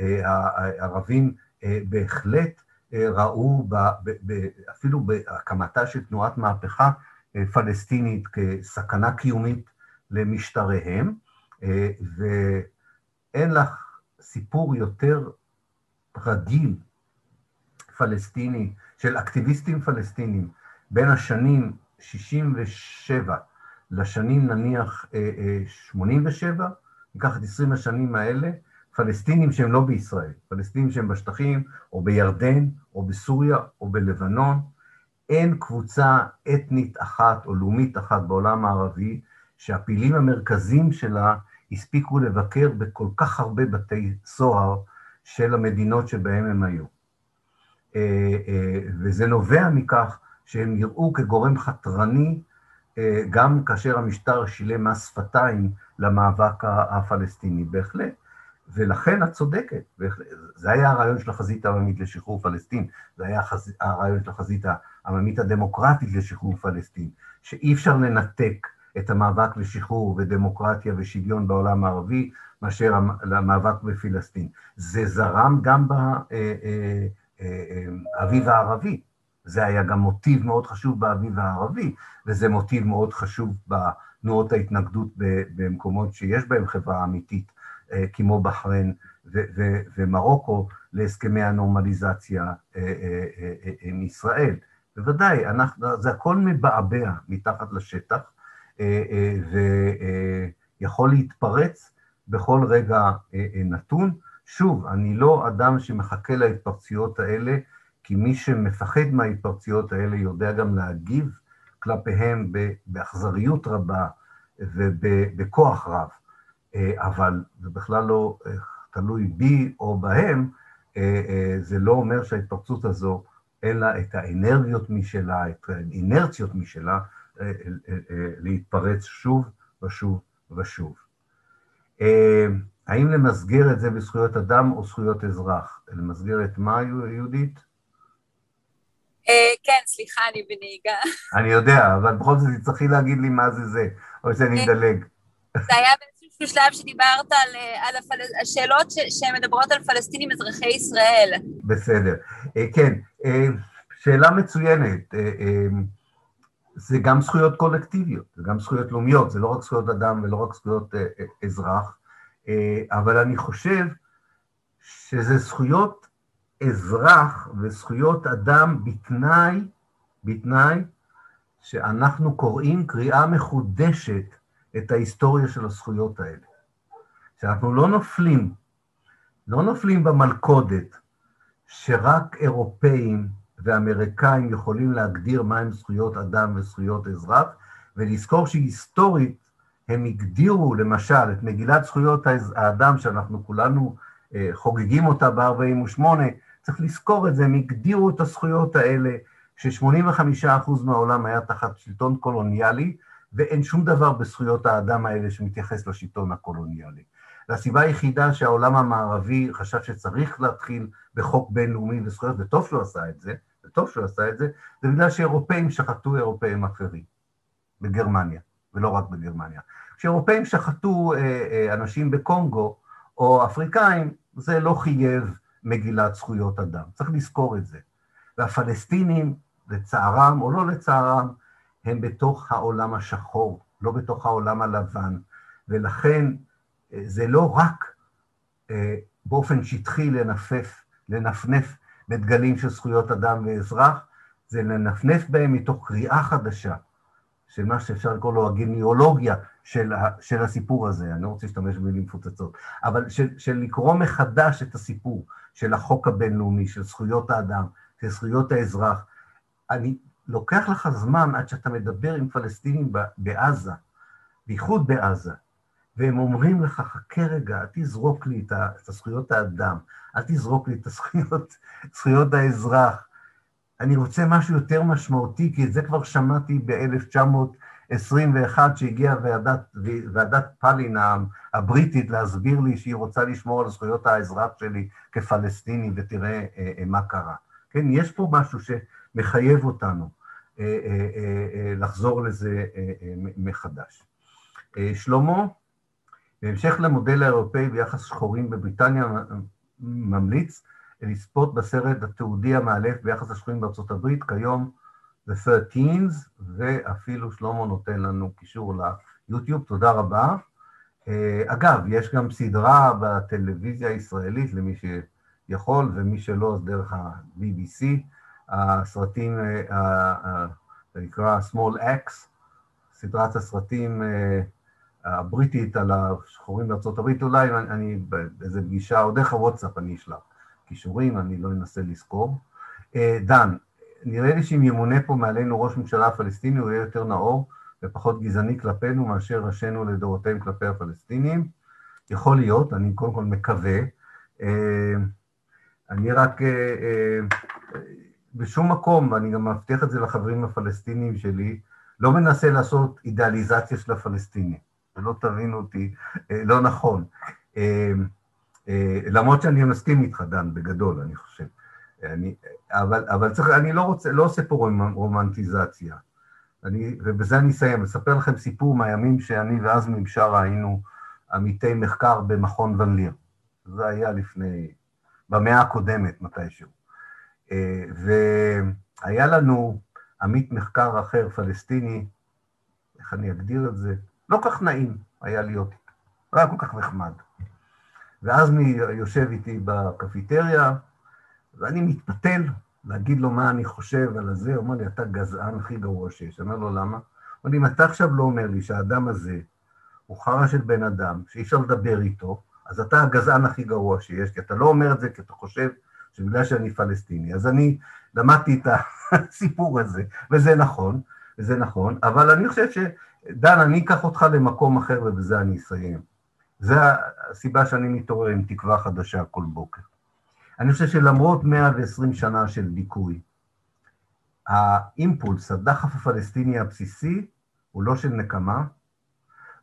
A: אה, הערבים אה, בהחלט אה, ראו ב, ב, ב, אפילו בהקמתה של תנועת מהפכה פלסטינית כסכנה קיומית למשטריהם, ואין לך סיפור יותר רגיל פלסטיני, של אקטיביסטים פלסטינים, בין השנים 67' לשנים נניח 87', ניקח את 20 השנים האלה, פלסטינים שהם לא בישראל, פלסטינים שהם בשטחים, או בירדן, או בסוריה, או בלבנון, אין קבוצה אתנית אחת או לאומית אחת בעולם הערבי שהפעילים המרכזיים שלה הספיקו לבקר בכל כך הרבה בתי סוהר של המדינות שבהם הם היו. אה, אה, וזה נובע מכך שהם יראו כגורם חתרני אה, גם כאשר המשטר שילם מס שפתיים למאבק הפלסטיני, בהחלט. ולכן את צודקת, זה היה הרעיון של החזית העממית לשחרור פלסטין, זה היה. הרעיון של החזית העממית הדמוקרטית לשחרור פלסטין, שאי אפשר לנתק את המאבק לשחרור ודמוקרטיה ושוויון בעולם הערבי מאשר המאבק בפלסטין. זה זרם גם באביב אה, אה, אה, הערבי, זה היה גם מוטיב מאוד חשוב באביב הערבי, וזה מוטיב מאוד חשוב בתנועות ההתנגדות במקומות שיש בהם חברה אמיתית. כמו בחריין ומרוקו להסכמי הנורמליזציה עם ישראל. בוודאי, אנחנו, זה הכל מבעבע מתחת לשטח, ויכול להתפרץ בכל רגע נתון. שוב, אני לא אדם שמחכה להתפרצויות האלה, כי מי שמפחד מההתפרצויות האלה יודע גם להגיב כלפיהם באכזריות רבה ובכוח רב. אה, אבל זה בכלל לא אה, תלוי בי או בהם, אה, זה לא אומר שההתפרצות הזו לה את האנרגיות משלה, את האינרציות משלה, להתפרץ שוב ושוב ושוב. האם למסגר את זה בזכויות אדם או זכויות אזרח? למסגר את מה, יהודית?
C: כן, סליחה, אני בנהיגה.
A: אני יודע, אבל בכל זאת תצטרכי להגיד לי מה זה זה, או שאני אדלג.
C: זה היה באיזשהו שלב שדיברת על, על הפל... השאלות ש... שמדברות על פלסטינים אזרחי ישראל.
A: בסדר. כן, שאלה מצוינת. זה גם זכויות קולקטיביות, זה גם זכויות לאומיות, זה לא רק זכויות אדם ולא רק זכויות אזרח, אבל אני חושב שזה זכויות אזרח וזכויות אדם בתנאי, בתנאי שאנחנו קוראים קריאה מחודשת את ההיסטוריה של הזכויות האלה. שאנחנו לא נופלים, לא נופלים במלכודת שרק אירופאים ואמריקאים יכולים להגדיר מהם זכויות אדם וזכויות אזרח, ולזכור שהיסטורית הם הגדירו למשל את מגילת זכויות האדם שאנחנו כולנו אה, חוגגים אותה ב-48, צריך לזכור את זה, הם הגדירו את הזכויות האלה, ש-85% מהעולם היה תחת שלטון קולוניאלי, ואין שום דבר בזכויות האדם האלה שמתייחס לשלטון הקולוניאלי. והסיבה היחידה שהעולם המערבי חשב שצריך להתחיל בחוק בינלאומי לזכויות, וטוב שהוא עשה את זה, וטוב שהוא עשה את זה, זה בגלל שאירופאים שחטו אירופאים אחרים, בגרמניה, ולא רק בגרמניה. כשאירופאים שחטו אה, אה, אנשים בקונגו, או אפריקאים, זה לא חייב מגילת זכויות אדם. צריך לזכור את זה. והפלסטינים, לצערם או לא לצערם, הם בתוך העולם השחור, לא בתוך העולם הלבן, ולכן אה, זה לא רק באופן שטחי לנפף, לנפנף בדגלים של זכויות אדם ואזרח, זה לנפנף בהם מתוך קריאה חדשה של מה שאפשר לקרוא לו הגניאולוגיה של, של הסיפור הזה, אני לא רוצה להשתמש במילים מפוצצות, אבל של, של לקרוא מחדש את הסיפור של החוק הבינלאומי, של זכויות האדם, של זכויות האזרח. אני לוקח לך זמן עד שאתה מדבר עם פלסטינים בעזה, בייחוד בעזה, והם אומרים לך, חכה רגע, אל תזרוק לי את הזכויות האדם, אל תזרוק לי את הזכויות, *laughs* זכויות האזרח. אני רוצה משהו יותר משמעותי, כי את זה כבר שמעתי ב-1921, שהגיעה ועדת, ועדת פאלין הבריטית להסביר לי שהיא רוצה לשמור על זכויות האזרח שלי כפלסטיני, ותראה אה, אה, מה קרה. כן, יש פה משהו שמחייב אותנו אה, אה, אה, לחזור לזה מחדש. שלמה, בהמשך למודל האירופאי ביחס שחורים בבריטניה, ממליץ לצפות בסרט התיעודי המאלף ביחס לשחורים בארצות הברית, כיום The 13's, ואפילו שלמה נותן לנו קישור ליוטיוב, תודה רבה. אגב, יש גם סדרה בטלוויזיה הישראלית למי שיכול, ומי שלא, אז דרך ה-BBC, הסרטים, זה נקרא Small X, סדרת הסרטים הבריטית על השחורים בארצות הברית, אולי אני באיזה פגישה, או דרך הוואטסאפ אני אשלח קישורים, אני לא אנסה לזכור. דן, נראה לי שאם ימונה פה מעלינו ראש ממשלה פלסטיני, הוא יהיה יותר נאור ופחות גזעני כלפינו מאשר ראשינו לדורותיהם כלפי הפלסטינים. יכול להיות, אני קודם כל מקווה. אני רק בשום מקום, ואני גם מבטיח את זה לחברים הפלסטינים שלי, לא מנסה לעשות אידיאליזציה של הפלסטינים, ולא תבינו אותי אה, לא נכון. אה, אה, למרות שאני מסכים איתך, דן, בגדול, אני חושב. אני, אבל, אבל צריך, אני לא רוצה, לא עושה פה רומנטיזציה. אני, ובזה אני אסיים, אספר לכם סיפור מהימים שאני ועזמי בשארה היינו עמיתי מחקר במכון ון ליר. זה היה לפני, במאה הקודמת מתישהו. והיה לנו עמית מחקר אחר, פלסטיני, איך אני אגדיר את זה? לא כך נעים היה להיות איתו, לא היה כל כך נחמד. ואז מי יושב איתי בקפיטריה, ואני מתפתל להגיד לו מה אני חושב על הזה, הוא אומר לי, אתה גזען הכי גרוע שיש. אני אומר לו, למה? הוא אומר לי, אם אתה עכשיו לא אומר לי שהאדם הזה הוא חרא של בן אדם, שאי אפשר לדבר איתו, אז אתה הגזען הכי גרוע שיש, כי אתה לא אומר את זה כי אתה חושב שבגלל שאני פלסטיני. אז אני למדתי את הסיפור הזה, וזה נכון, וזה נכון, אבל אני חושב. דן, אני אקח אותך למקום אחר ובזה אני אסיים. זו הסיבה שאני מתעורר עם תקווה חדשה כל בוקר. אני חושב שלמרות 120 שנה של דיכוי, האימפולס, הדחף הפלסטיני הבסיסי, הוא לא של נקמה,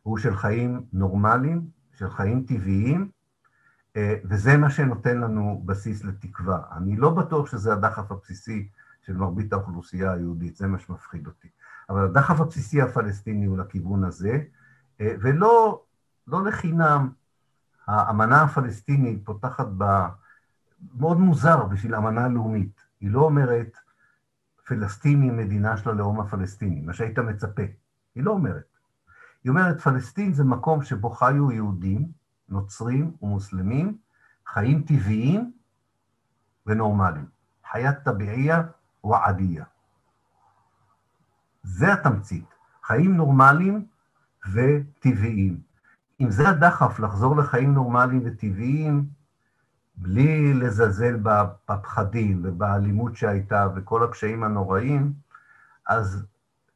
A: הוא של חיים נורמליים, של חיים טבעיים, אה, וזה מה שנותן לנו בסיס לתקווה. אני לא בטוח שזה הדחף הבסיסי של מרבית האוכלוסייה היהודית, זה מה שמפחיד אותי. אבל הדחף הבסיסי הפלסטיני הוא לכיוון הזה, אה, ולא לא לחינם האמנה הפלסטינית פותחת ב... מאוד מוזר בשביל אמנה לאומית. היא לא אומרת פלסטיני מדינה של הלאום הפלסטיני, מה שהיית מצפה. היא לא אומרת. היא אומרת, פלסטין זה מקום שבו חיו יהודים, נוצרים ומוסלמים, חיים טבעיים ונורמליים. חיית טביעיה ועדיה. זה התמצית, חיים נורמליים וטבעיים. אם זה הדחף לחזור לחיים נורמליים וטבעיים, בלי לזלזל בפחדים ובאלימות שהייתה וכל הקשיים הנוראים, אז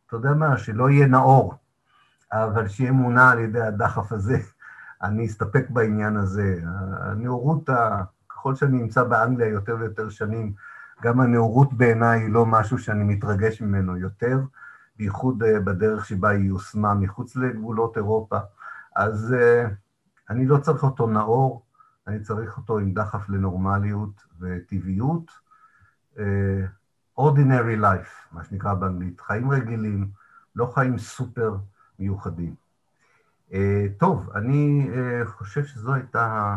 A: אתה יודע מה, שלא יהיה נאור, אבל שיהיה מונע על ידי הדחף הזה. *laughs* אני אסתפק בעניין הזה. הנאורות, ככל שאני נמצא באנגליה יותר ויותר שנים, גם הנאורות בעיניי היא לא משהו שאני מתרגש ממנו יותר, בייחוד אה, בדרך שבה היא יושמה מחוץ לגבולות אירופה. אז uh, אני לא צריך אותו נאור, אני צריך אותו עם דחף לנורמליות וטבעיות. Uh, ordinary life, מה שנקרא באנגלית, חיים רגילים, לא חיים סופר מיוחדים. טוב, אני חושב שזו הייתה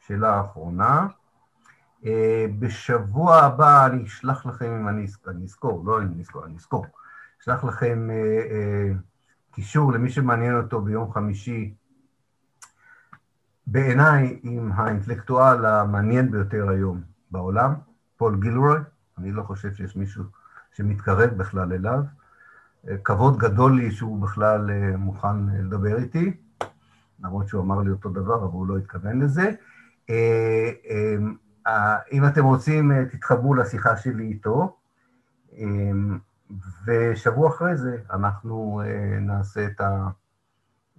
A: השאלה האחרונה. בשבוע הבא אני אשלח לכם, אם אני אזכור, לא אם אני אזכור, אני אזכור, אשלח לכם uh, uh, קישור למי שמעניין אותו ביום חמישי, בעיניי עם האינטלקטואל המעניין ביותר היום בעולם, פול גילרוי, אני לא חושב שיש מישהו שמתקרב בכלל אליו. כבוד גדול לי שהוא בכלל אה, מוכן לדבר איתי, למרות שהוא אמר לי אותו דבר, אבל הוא לא התכוון לזה. אה, אה, אם אתם רוצים, תתחברו לשיחה שלי איתו. ושבוע אחרי זה אנחנו אה, נעשה את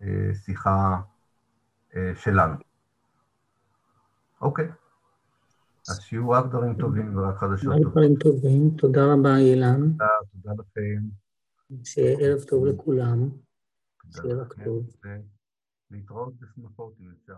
A: השיחה אה, שלנו. אוקיי. אז שיהיו רק דברים טובים ורק חדשות
B: טובות. דברים טובים. תודה רבה, אילן.
A: תודה, תודה לכם.
B: שיהיה ערב טוב לכולם.
A: שיהיה רק טוב. להתראות בשמחות אם אפשר.